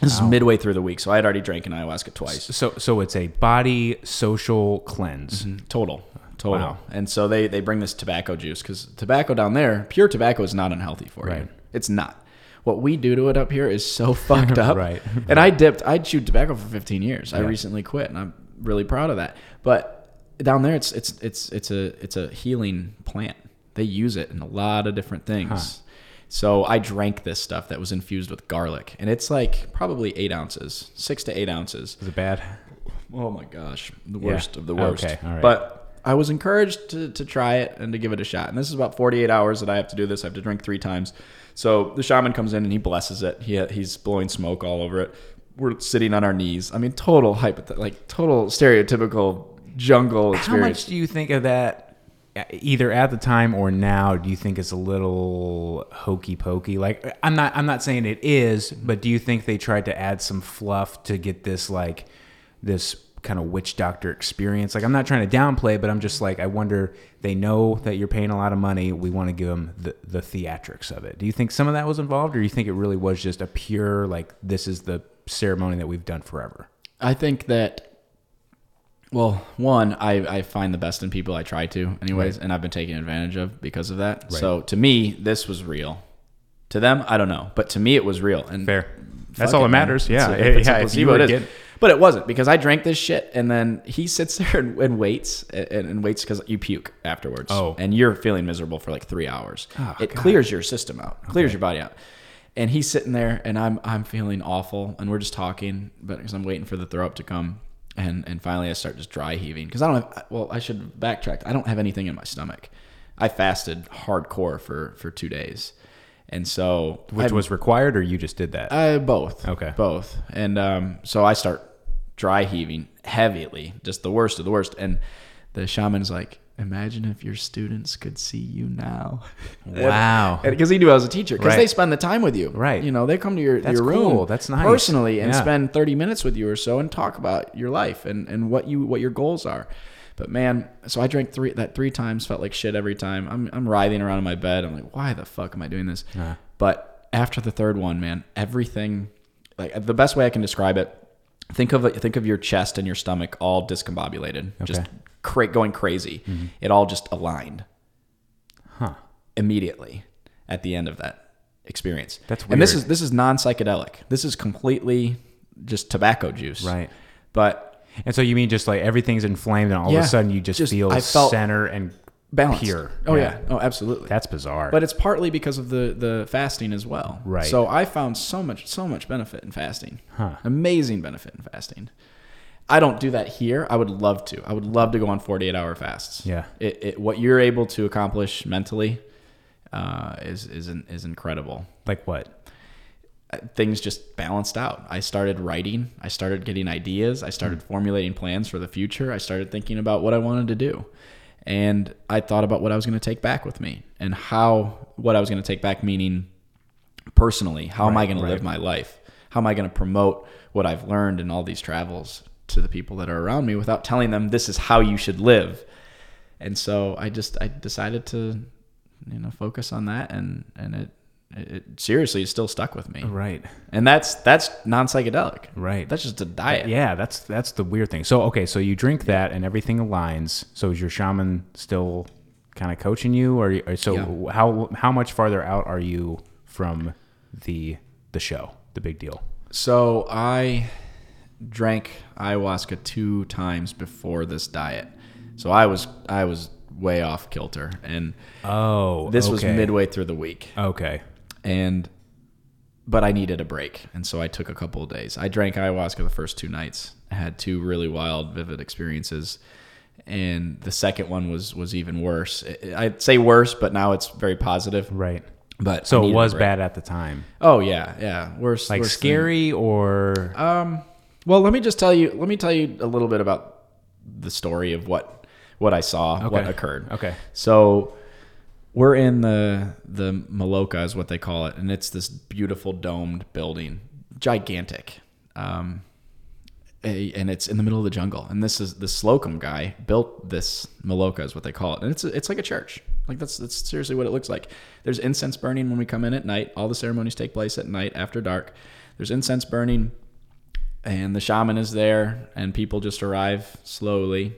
This is midway through the week, so I had already drank an ayahuasca twice. so, so it's a body social cleanse. Mm-hmm. Total. Total. Wow. And so they, they bring this tobacco juice because tobacco down there, pure tobacco is not unhealthy for Right. you. It's not. What we do to it up here is so (laughs) fucked (laughs) up. Right. And I dipped, I chewed tobacco for 15 years. I recently quit and I'm really proud of that. But down there, it's, it's, it's, it's a, it's a healing plant. They use it in a lot of different things. So I drank this stuff that was infused with garlic, and it's like probably eight ounces, six to eight ounces. Is it bad? Oh my gosh, the Yeah. worst of the worst. Okay, all right. But I was encouraged to, to try it and to give it a shot. And this is about 48 hours that I have to do this. I have to drink three times. So the shaman comes in and he blesses it. He he's blowing smoke all over it. We're sitting on our knees. I mean, total hypothet- like total stereotypical jungle How much do you think of that, uh, either at the time or now? Do you think it's a little hokey pokey? Like, I'm not, I'm not saying it is, but do you think they tried to add some fluff to get this like this kind of witch doctor experience? Like, I'm not trying to downplay, but I'm just like, I wonder. They know that you're paying a lot of money. We want to give them the, the theatrics of it. Do you think some of that was involved, or do you think it really was just a pure like this is the ceremony that we've done forever? I think that, well, one, I, I find the best in people I try to, anyways, and I've been taken advantage of because of that. So to me, this was real. To them, I don't know, but to me, it was real. And Fair. That's all it, that matters. It's Yeah. a- it's yeah. Placebo, it is. But it wasn't because I drank this shit, and then he sits there and, and waits and, and waits because you puke afterwards. Oh. and you're feeling miserable for like three hours. Oh, it God. clears your system out, clears your body out. And he's sitting there, and I'm I'm feeling awful, and we're just talking, but because I'm waiting for the throw up to come, and and finally I start just dry heaving because I don't have. Well, I should backtrack. I don't have anything in my stomach. I fasted hardcore for for two days, and so Which I- was required, or you just did that? uh, both. Okay. Both. And um, so I start dry heaving heavily, just the worst of the worst. And the shaman's like, imagine if your students could see you now. (laughs) Wow. Because he knew I was a teacher. Because Right. they spend the time with you. Right. You know, they come to your, That's your room cool. That's nice. personally and Yeah. spend 30 minutes with you or so and talk about your life and, and what you what your goals are. But man, so I drank three that three times, felt like shit every time. I'm I'm writhing around in my bed. I'm like, why the fuck am I doing this? Uh. But after the third one, man, everything like the best way I can describe it, think of think of your chest and your stomach all discombobulated, just Okay. Mm-hmm. cra- going crazy. It all just aligned Huh. immediately at the end of that experience. That's And this is this is non psychedelic. This is completely just tobacco juice. Right. But And so you mean just like everything's inflamed, and all of a sudden you just, Just- feel I felt center and balanced. pure. Oh yeah. Oh absolutely. That's bizarre. but it's partly because of the the fasting as well. Right. So I found so much so much benefit in fasting. Huh. Amazing benefit in fasting. I don't do that here. I would love to. I would love to go on 48 hour fasts. Yeah. It, it what you're able to accomplish mentally uh, is is is incredible. like what? things just balanced out. I started writing, I started getting ideas, I started formulating plans for the future, I started thinking about what I wanted to do. And I thought about what I was going to take back with me and how what I was going to take back meaning personally, how am I Right, going to live my life? How am I going to promote what I've learned in all these travels to the people that are around me without telling them this is how you should live? And so I just I decided to you know focus on that and and it it, it seriously is still stuck with me Right. and that's that's non psychedelic. Right. That's just a diet. Yeah, that's that's the weird thing. So okay, so you drink that and everything aligns. So is your shaman still kind of coaching you, or, or so Yeah. how how much farther out are you from the the show, the big deal? So I drank ayahuasca two times before this diet. So I was I was way off kilter, and Oh, this was midway through the week, Okay, and but I needed a break, and so I took a couple of days. I drank ayahuasca the first two nights. I had two really wild, vivid experiences, and the second one was was even worse. I'd say worse, but now it's very positive. right. But So it was bad at the time, Oh yeah, yeah. Worse, like worse than- scary or Um, well, let me just tell you. Let me tell you a little bit about the story of what what I saw, what occurred. okay. So we're in the the Maloka is what they call it, and it's this beautiful domed building, gigantic. Um, a, and it's in the middle of the jungle. And this is the Slocum guy built this Maloka is what they call it, and it's it's like a church. Like that's that's seriously what it looks like. There's incense burning when we come in at night. All the ceremonies take place at night after dark. There's incense burning, and the shaman is there, and people just arrive slowly,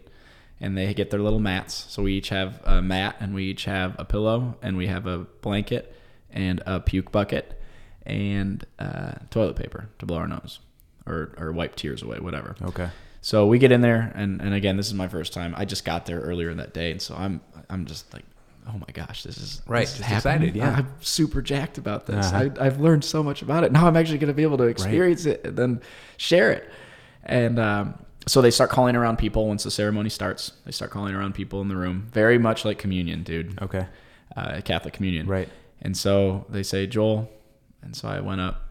and they get their little mats. So we each have a mat, and we each have a pillow, and we have a blanket, and a puke bucket, and uh, toilet paper to blow our nose, or or wipe tears away, whatever. Okay. So we get in there, and, and again, this is my first time. I just got there earlier in that day, and so I'm I'm just like oh my gosh, this is Right, this just excited, yeah. I'm super jacked about this. Uh-huh. I, I've learned so much about it. Now I'm actually going to be able to experience it and then share it. And um, so they start calling around people once the ceremony starts. They start calling around people in the room, very much like communion, dude. Okay. Uh, Catholic communion. Right. And so they say, Joel. And so I went up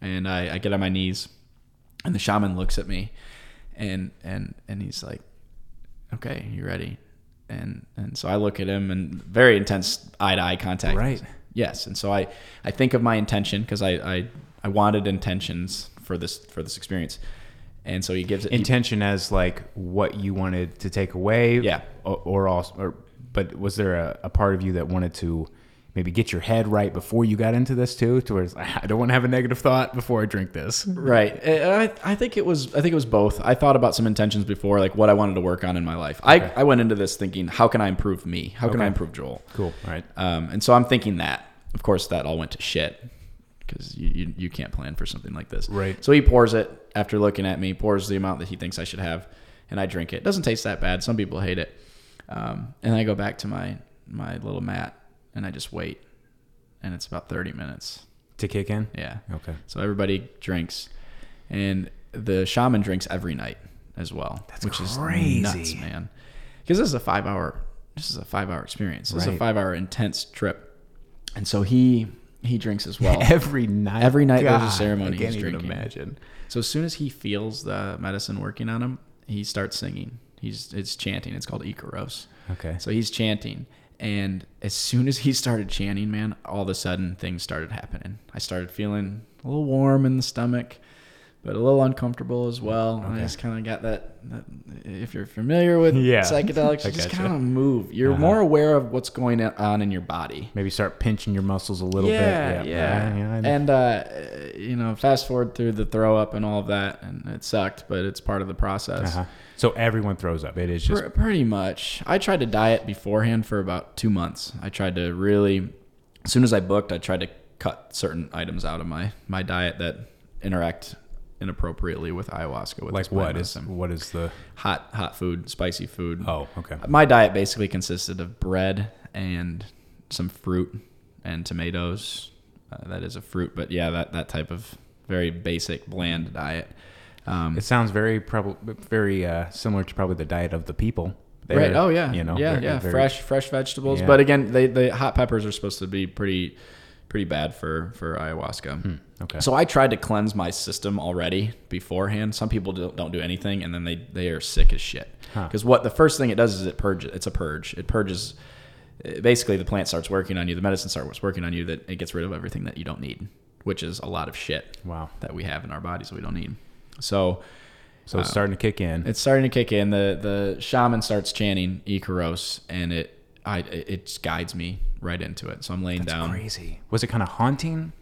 and I, I get on my knees and the shaman looks at me and, and, and he's like, okay, you ready? And, and so I look at him and very intense eye to eye contact. Right. Yes. And so I, I think of my intention because I, I, I wanted intentions for this, for this experience. And so he gives it. he- Intention as like what you wanted to take away. Yeah. Or, or also, or, but was there a, a part of you that wanted to maybe get your head right before you got into this too? To where I don't want to have a negative thought before I drink this. Right. Uh, I, I think it was I think it was both. I thought about some intentions before, like what I wanted to work on in my life. I, I went into this thinking, how can I improve me? How can I improve Joel? Cool. All right. Um, and so I'm thinking that. Of course, that all went to shit because you, you, you can't plan for something like this. Right. So he pours it after looking at me, pours the amount that he thinks I should have, and I drink it. Doesn't taste that bad. Some people hate it. Um, and I go back to my, my little mat and I just wait. And it's about 30 minutes. To kick in. Yeah. Okay. So everybody drinks, and the shaman drinks every night as well, That's which is crazy. nuts, man. Because this is a five hour, this is a five hour experience. This is a five hour intense trip, and so he he drinks as (laughs) well. every night. Every night there's a God, ceremony I can't he's even drinking. imagine. so as soon as he feels the medicine working on him, he starts singing. He's it's chanting. It's called Icaros. Okay. So he's chanting. And as soon as he started chanting, man, all of a sudden things started happening. I started feeling a little warm in the stomach, but a little uncomfortable as well. And I just kind of got that, that. If you're familiar with Yeah. (laughs) psychedelics, you just kind of move. You're Uh-huh. more aware of what's going on in your body. Maybe start pinching your muscles a little yeah, bit. yeah, yeah. Know. And uh, you know, fast forward through the throw up and all of that, and it sucked, but it's part of the process. Uh-huh. So everyone throws up. It is just Pr- pretty much. I tried to diet beforehand for about two months. I tried to really, as soon as I booked, I tried to cut certain items out of my my diet that interact inappropriately with ayahuasca. With like what is what is the hot hot food, spicy food. oh okay My diet basically consisted of bread and some fruit and tomatoes. Uh, that is a fruit, but yeah, that that type of very basic bland diet. Um, it sounds very probably very uh, similar to probably the diet of the people there, right. Oh yeah. you know Yeah, very- yeah. very- fresh, fresh vegetables. Yeah. But again, they the hot peppers are supposed to be pretty, pretty bad for for ayahuasca. Hmm, okay So I tried to cleanse my system already beforehand. Some people don't, don't do anything, and then they they are sick as shit. Huh. Because what the first thing it does is it purges. It's a purge. It purges. uh, Basically, the plant starts working on you. The medicine starts working on you. That it gets rid of everything that you don't need, which is a lot of shit wow that we have in our bodies we don't need. So so it's starting to kick in it's starting to kick in. The the shaman starts chanting Icaros, and it I it just guides me right into it. So I'm laying That's down. crazy was it kind of haunting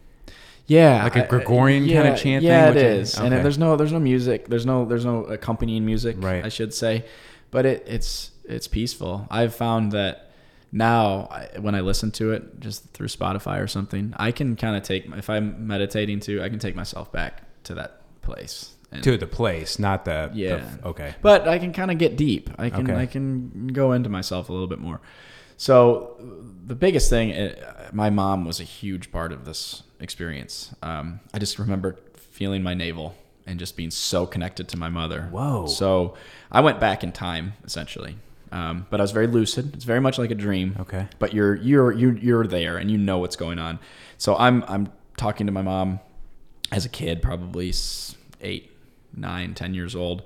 Yeah, Like a Gregorian kinda chant Yeah, thing, it is, is- and it- there's no there's no music. There's no there's no accompanying music. Right. I should say, but it it's it's peaceful. I've found that now I, when I listen to it just through Spotify or something, I can kind of take if I'm meditating too, I can take myself back to that place. And, to the place not the the- Yeah. okay but I can kind of get deep. I can Okay. I can go into myself a little bit more. So the biggest thing, uh, my mom was a huge part of this experience. Um, I just remember feeling my navel and just being so connected to my mother. Whoa. So I went back in time essentially, um, but I was very lucid. It's very much like a dream. Okay. But you're you're you're you're there and you know what's going on. So I'm I'm talking to my mom as a kid, probably eight, nine, ten years old.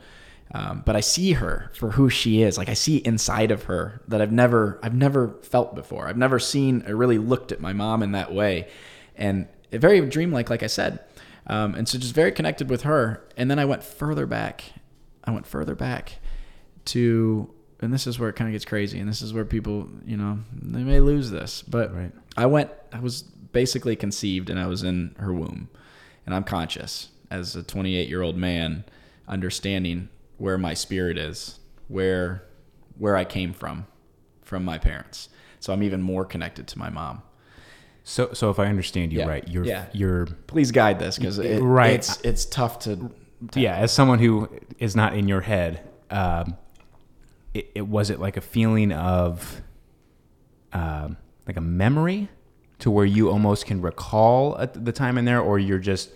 Um, but I see her for who she is. Like I see inside of her that I've never, I've never felt before. I've never seen or really looked at my mom in that way, and very dreamlike, like I said. Um, and so just very connected with her. And then I went further back. I went further back to, and this is where it kind of gets crazy. And this is where people, you know, they may lose this. But Right. I went, I was basically conceived and I was in her womb. And I'm conscious as a 28 year old man, understanding where my spirit is, where where I came from, from my parents. So I'm even more connected to my mom. so so if i understand you Yeah. right you're Yeah. you're Please guide this because it, Right. it's it's tough to. yeah as someone who is not in your head um it, it was it like a feeling of um, like a memory to where you almost can recall at the time in there, or you're just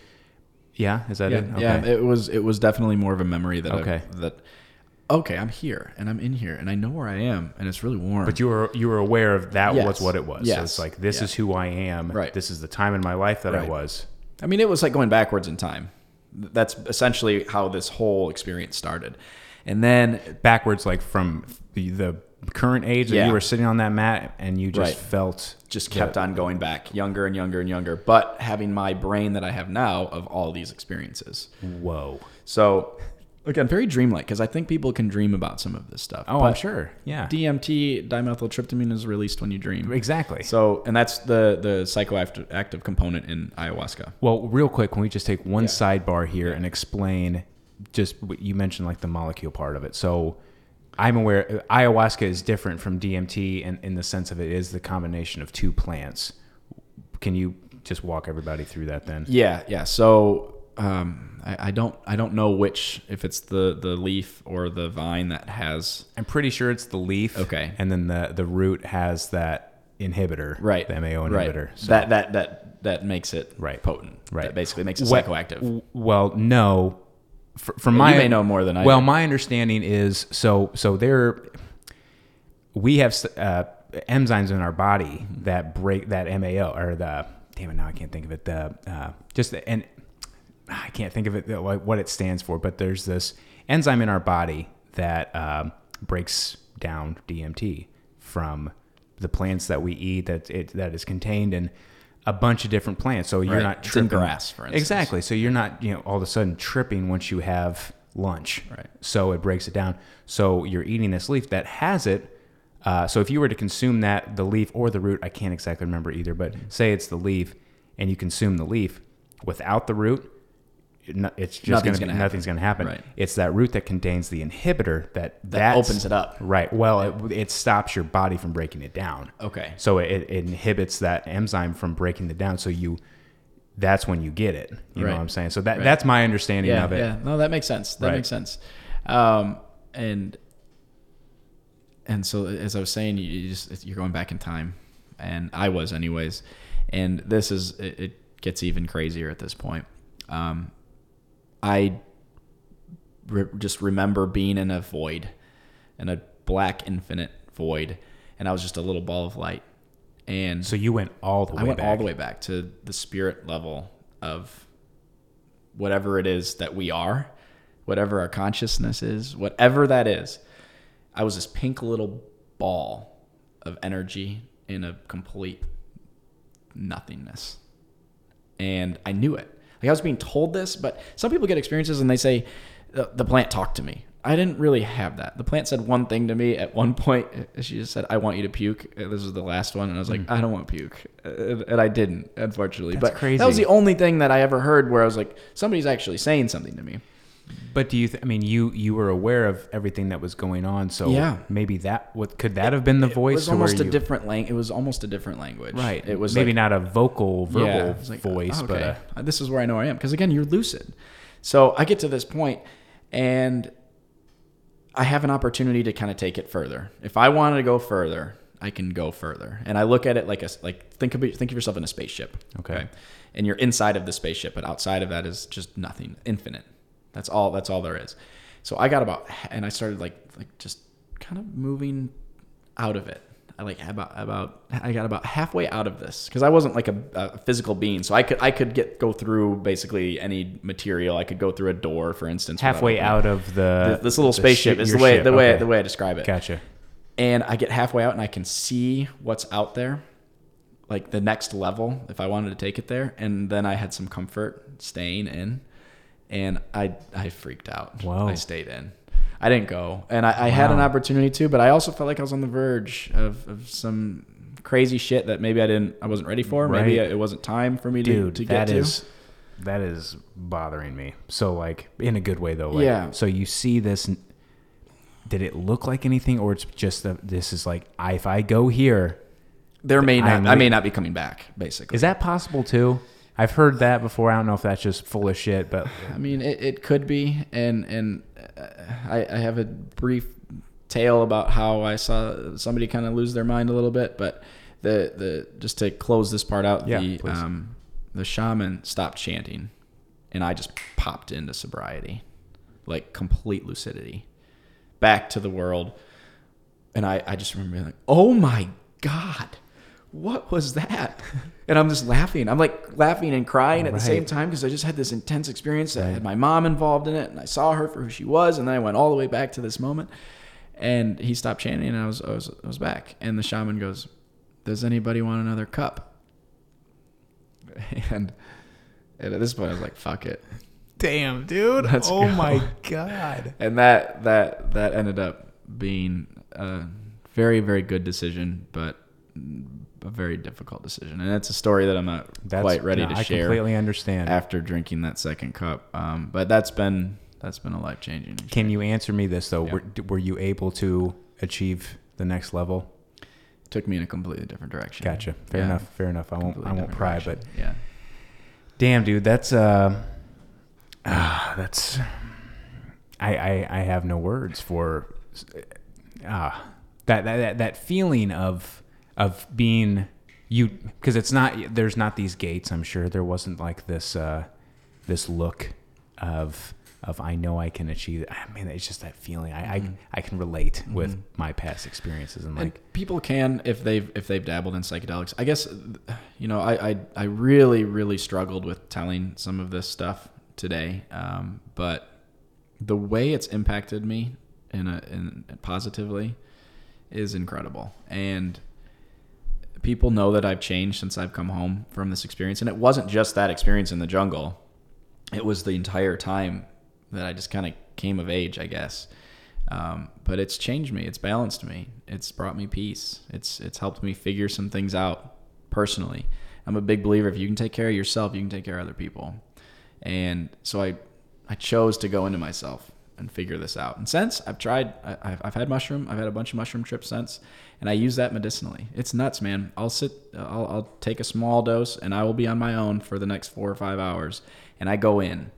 yeah, is that yeah, it? yeah. It was it was definitely more of a memory that I- Okay. that okay, I'm here and I'm in here and I know where I am and it's really warm. But you were you were aware of that Yes. was what it was. So it's like this Yeah. is who I am. Right. This is the time in my life that I was. I mean, it was like going backwards in time. That's essentially how this whole experience started. And then Backwards, like from the, the current age that Yeah. you were sitting on that mat and you just Right. felt just kept on going back, younger and younger and younger, but having my brain that I have now of all these experiences. whoa. So, again, very dreamlike because I think people can dream about some of this stuff. Oh, But I'm sure. Yeah. DMT, dimethyltryptamine, is released when you dream. exactly. So, and that's the the psychoactive component in ayahuasca. Well, real quick, can we just take one Yeah. sidebar here and explain just what you mentioned, like the molecule part of it? So, I'm aware ayahuasca is different from DMT in, in the sense of it is the combination of two plants. Can you just walk everybody through that then? Yeah, yeah. So um, I, I don't I don't know which if it's the the leaf or the vine that has I'm pretty sure it's the leaf. Okay. And then the the root has that inhibitor. right The MAO right. inhibitor. So- That that that that makes it Right. potent. Right. That basically makes it psychoactive. Well, no. From You my may know more than I Well, do. my understanding is so so there we have uh, enzymes in our body that break that MAO or the damn it now I can't think of it the uh, just the, and I can't think of it what it stands for but there's this enzyme in our body that um, breaks down DMT from the plants that we eat that it that is contained in a bunch of different plants so you're Right. not It's in grass, for instance. exactly so you're not you know all of a sudden tripping once you have lunch Right. so it breaks it down so you're eating this leaf that has it uh, so if you were to consume that the leaf or the root i can't exactly remember either but say it's the leaf and you consume the leaf without the root it's just Nothing's gonna happen. nothing's going to happen Right. it's that root that contains the inhibitor that That opens it up. right well it, it stops your body from breaking it down Okay. so it, it inhibits that enzyme from breaking it down. So you, that's when you get it. You know what I'm saying? So that Right. that's my understanding Yeah, of it. yeah. No, that makes sense. That Right. makes sense. Um, and and so as I was saying, you, you just you're going back in time, and I was anyways. And this is it, it gets even crazier at this point. Um, I re- just remember being in a void, in a black infinite void, and I was just a little ball of light. And So you went all the way I went back. all the way back to the spirit level of whatever it is that we are, whatever our consciousness is, whatever that is. I was this pink little ball of energy in a complete nothingness. And I knew it. Like I was being told this, but some people get experiences and they say, the, the plant talked to me. I didn't really have that. The plant said one thing to me at one (laughs) point. She just said, "I want you to puke." Uh, This is the last one, and I was like, "I don't want puke," Uh, and I didn't, unfortunately. That's but crazy. that was the only thing that I ever heard where I was like, "Somebody's actually saying something to me." But do you? Th- I mean, you you were aware of everything that was going on. So Yeah. maybe that what could that have been the It voice? was almost a you- different language. It was almost a different language. right. It was maybe like, not a vocal verbal Yeah, like, voice, oh, but okay. uh, Uh, this is where I know I am because again, you're lucid. So I get to this point, and I have an opportunity to kind of take it further. If I wanted to go further, I can go further. And I look at it like a like think of think of yourself in a spaceship. Okay. And you're inside of the spaceship, but outside of that is just nothing, infinite. That's all. That's all there is. So I got about, and I started like like just kind of moving out of it. I like about about I got about halfway out of this because I wasn't like a, a physical being, so I could I could get go through basically any material. I could go through a door, for instance. halfway out of the, Th- this little the spaceship shi- is the way ship. the way Okay. the way I describe it. Gotcha. And I get halfway out and I can see what's out there, like the next level if I wanted to take it there. And then I had some comfort staying in, and I I freaked out. Whoa. I stayed in. I didn't go, and I, I had an opportunity to, but I also felt like I was on the verge of, of some crazy shit that maybe I didn't, I wasn't ready for. Maybe it wasn't time for me Dude, to, to get that to. is that is bothering me. So like in a good way though. Like, Yeah. So you see this. Did it look like anything, or it's just that this is like I, if I go here, there may not, I'm I may not be coming back. Basically, is that possible too? I've heard that before. I don't know if that's just full of shit, but I mean, it, it could be, and and uh, I, I have a brief tale about how I saw somebody kind of lose their mind a little bit, but the the just to close this part out, Yeah, the please. um, the shaman stopped chanting, and I just popped into sobriety, like complete lucidity, back to the world, and I I just remember being like, oh my god. What was that? (laughs) And I'm just laughing. I'm like laughing and crying at the same time because I just had this intense experience. I had my mom involved in it, and I saw her for who she was, and then I went all the way back to this moment. And he stopped chanting, and I was I was I was back. And the shaman goes, "Does anybody want another cup?" (laughs) And, and at this point, I was like, "Fuck it." Damn, dude. Let's oh go. my (laughs) god. And that that that ended up being a very very good decision, but a very difficult decision. And it's a story that I'm not That's quite ready no, to I share I completely understand. after drinking that second cup. Um, but that's been that's been a life changing. Can you answer me this though? Yeah. Were, were you able to achieve the next level? Took me in a completely different direction. Gotcha. Fair Yeah. enough. Fair enough. I won't. I won't pry, direction. but yeah, damn, dude, that's uh, ah, that's. I, I I have no words for ah that that that, that feeling of of being you because it's not there's not these gates. I'm sure there wasn't like this uh this look of of I know I can achieve. I mean, it's just that feeling. I I, I can relate with my past experiences and like people can if they've if they've dabbled in psychedelics. I guess you know I I, I really really struggled with telling some of this stuff today, um, but the way it's impacted me in a in positively is incredible and people know that I've changed since I've come home from this experience and it wasn't just that experience in the jungle. It was the entire time that I just kind of came of age I guess. Um, but it's changed me it's balanced me it's brought me peace it's it's helped me figure some things out personally. I'm a big believer if you can take care of yourself you can take care of other people. And so I I chose to go into myself and figure this out. And since I've tried, I, I've, I've had mushroom, I've had a bunch of mushroom trips since, and I use that medicinally. It's nuts, man. I'll sit, I'll, I'll take a small dose, and I will be on my own for the next four or five hours. And I go in,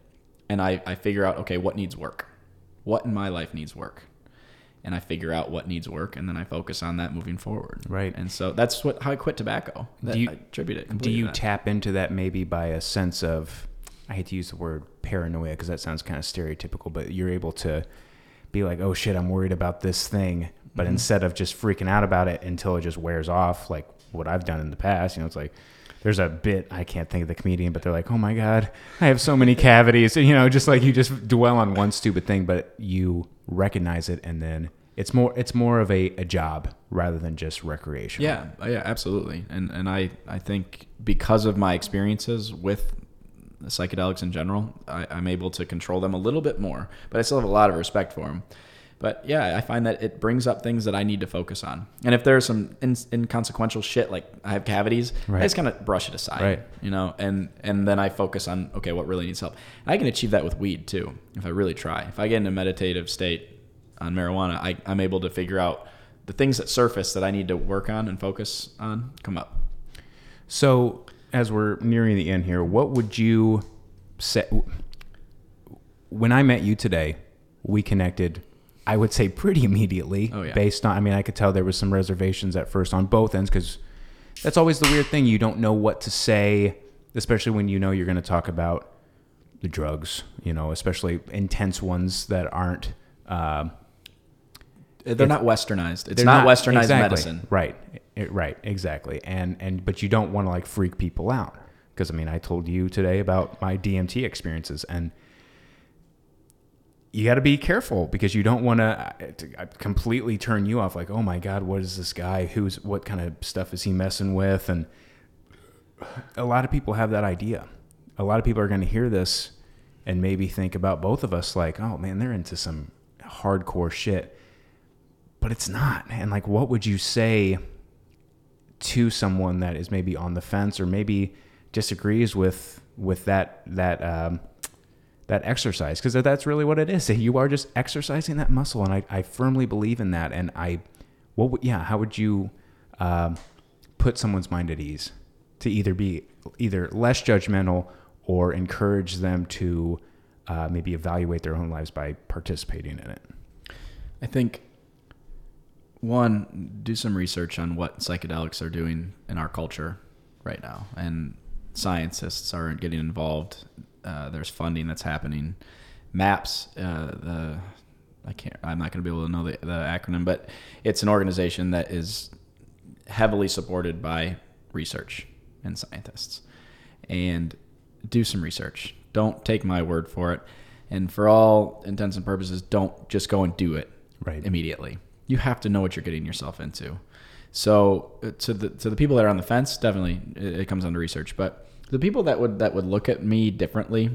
and I, I figure out, okay, what needs work? What in my life needs work? And I figure out what needs work, and then I focus on that moving forward. Right. And so that's what how I quit tobacco. That, Do you- I attribute it. do you tap into that maybe by a sense of i hate to use the word paranoia because that sounds kind of stereotypical but you're able to be like oh shit i'm worried about this thing. But mm-hmm. instead of just freaking out about it until it just wears off like what i've done in the past you know it's like there's a bit i can't think of the comedian but they're like oh my god i have so many cavities you know just like you just dwell on one stupid thing but you recognize it and then it's more it's more of a, a job rather than just recreation. Yeah, yeah, absolutely. And and I I think because of my experiences with psychedelics in general, I, I'm able to control them a little bit more. But I still have a lot of respect for them. But yeah, I find that it brings up things that I need to focus on. And if there's some in, inconsequential shit like I have cavities, Right. I just kind of brush it aside. Right. You know, and and then I focus on okay, what really needs help. I can achieve that with weed too, if I really try. If I get in a meditative state on marijuana, I, I'm able to figure out the things that surface that I need to work on and focus on come up. So, as we're nearing the end here, what would you say? When I met you today, we connected, I would say pretty immediately. Oh, yeah. Based on, I mean, I could tell there was some reservations at first on both ends because that's always the weird thing. You don't know what to say, especially when you know you're going to talk about the drugs, you know, especially intense ones that aren't. Um, They're not westernized. It's they're not, westernized exactly. medicine. right. It- right. Exactly. And and but you don't want to like freak people out. Because i mean i told you today about my dmt experiences and you got to be careful because you don't want uh, to uh, completely turn you off like oh my god what is this guy? Who's what kind of stuff is he messing with? And a lot of people have that idea. A lot of people are going to hear this and maybe think about both of us like oh man they're into some hardcore shit but it's not. And like, what would you say to someone that is maybe on the fence or maybe disagrees with with that that um, that exercise? Because that's really what it is. (laughs) You are just exercising that muscle, and I, I firmly believe in that. And I, what would yeah? How would you um, put someone's mind at ease to either be either less judgmental or encourage them to uh, maybe evaluate their own lives by participating in it? I think one, do some research on what psychedelics are doing in our culture right now, and scientists are getting involved. Uh, there's funding that's happening. MAPS, uh, the I can't. I'm not going to be able to know the, the acronym, but it's an organization that is heavily supported by research and scientists. And do some research. Don't take my word for it. And for all intents and purposes, don't just go and do it Right. immediately. You have to know what you're getting yourself into. So uh, to the to the people that are on the fence, definitely it, it comes under research. But the people that would that would look at me differently,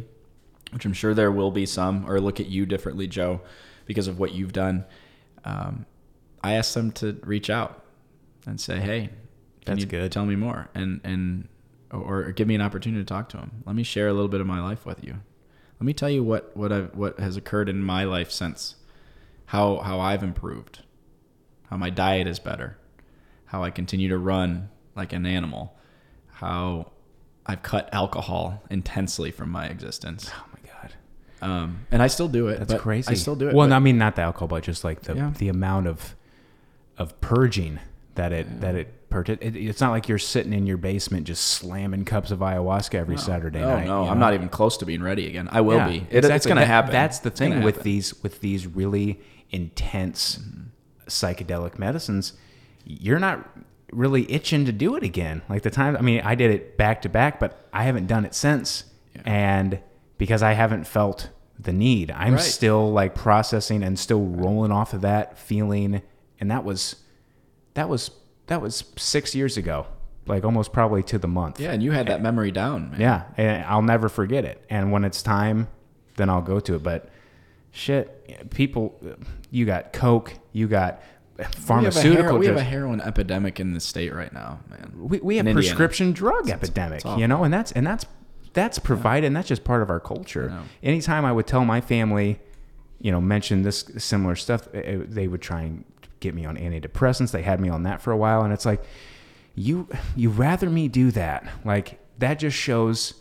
which I'm sure there will be some, or look at you differently, Joe, because of what you've done. Um, I asked them to reach out and say, "Hey, can That's you good. Tell me more, and and or, or give me an opportunity to talk to them. Let me share a little bit of my life with you. Let me tell you what what I what has occurred in my life since, how how I've improved, how my diet is better, how I continue to run like an animal, how I've cut alcohol intensely from my existence, Oh my god. um, and I still do it. That's crazy. I still do it. Well, but- I mean, not the alcohol, but just like the Yeah. the amount of of purging that it that it, it It's not like you're sitting in your basement just slamming cups of ayahuasca every Saturday no, night. no, you I'm not even close to being ready again. I will Yeah, be. It, It's going to happen. That's the thing with happen. these with these really intense Mm-hmm. Psychedelic medicines. You're not really itching to do it again. Like the time, I mean, I did it back to back, but I haven't done it since, Yeah. and because I haven't felt the need, I'm Right. still like processing and still rolling off of that feeling, and that was that was that was six years ago, like almost probably to the month. Yeah, and you had that memory down, man. Yeah, and I'll never forget it. And when it's time, then I'll go to it. But shit, people, you got coke, you got We have, a pharmaceutical. hero- we have a heroin epidemic in the state right now, man. we, we have In Indiana. prescription drug epidemic, awful. you know, and that's and that's that's provided, and that's just part of our culture. know. Anytime I would tell my family, you know, mention this similar stuff, eh, eh, they would try and get me on antidepressants. They had me on that for a while, and it's like, you you rather me do that? Like that just shows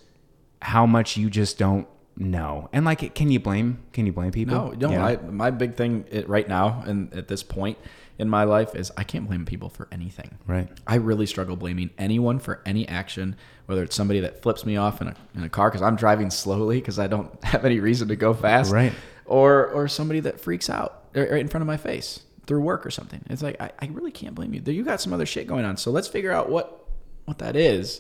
how much you just don't know. And like, can you blame? Can you blame people? No, no. Yeah. I, my big thing it, right now and at this point in my life is I can't blame people for anything. right. I really struggle blaming anyone for any action, whether it's somebody that flips me off in a, in a car because I'm driving slowly because I don't (laughs) have any reason to go fast, Right. Or or somebody that freaks out right in front of my face through work or something. It's like I, I really can't blame you. You got some other shit going on, so let's figure out what what that is,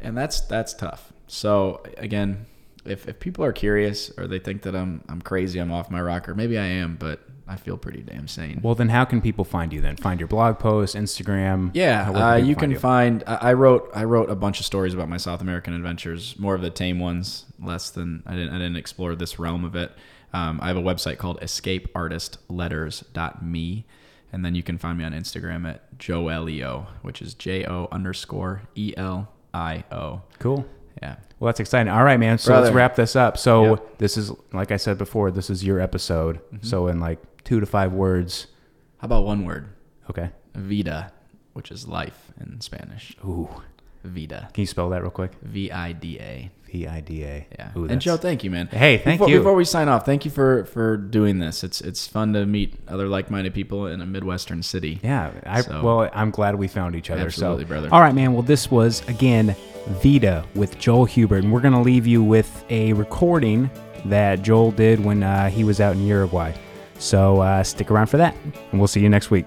and that's that's tough. So again, if if people are curious or they think that I'm I'm crazy, I'm off my rocker, maybe I am, but I feel pretty damn sane. Well, then how can people find you? Then find your blog post, Instagram. Yeah, uh, you find can find. I wrote I wrote a bunch of stories about my South American adventures, more of the tame ones, less than I didn't I didn't explore this realm of it. Um, I have a website called escapeartistletters.me, and then you can find me on Instagram at Joe Elio, which is J O underscore E L I O. Cool. Yeah. Well, that's exciting. All right, man. So let's wrap this up. So Yep. this is, like I said before, this is your episode. Mm-hmm. So in like two to five words. How about one word? Okay. Vida, which is life in Spanish. Ooh. Vida. Can you spell that real quick? V I D A. V I D A. Yeah. Ooh, and Joe, thank you, man. Hey, thank before, you. Before we sign off, thank you for for doing this. It's it's fun to meet other like-minded people in a midwestern city. Yeah. I, So- well, I'm glad we found each other. Absolutely, so, brother. All right, man. Well, this was again Vida with Joel Hubert, and we're gonna leave you with a recording that Joel did when uh, he was out in Uruguay. So uh, stick around for that, and we'll see you next week.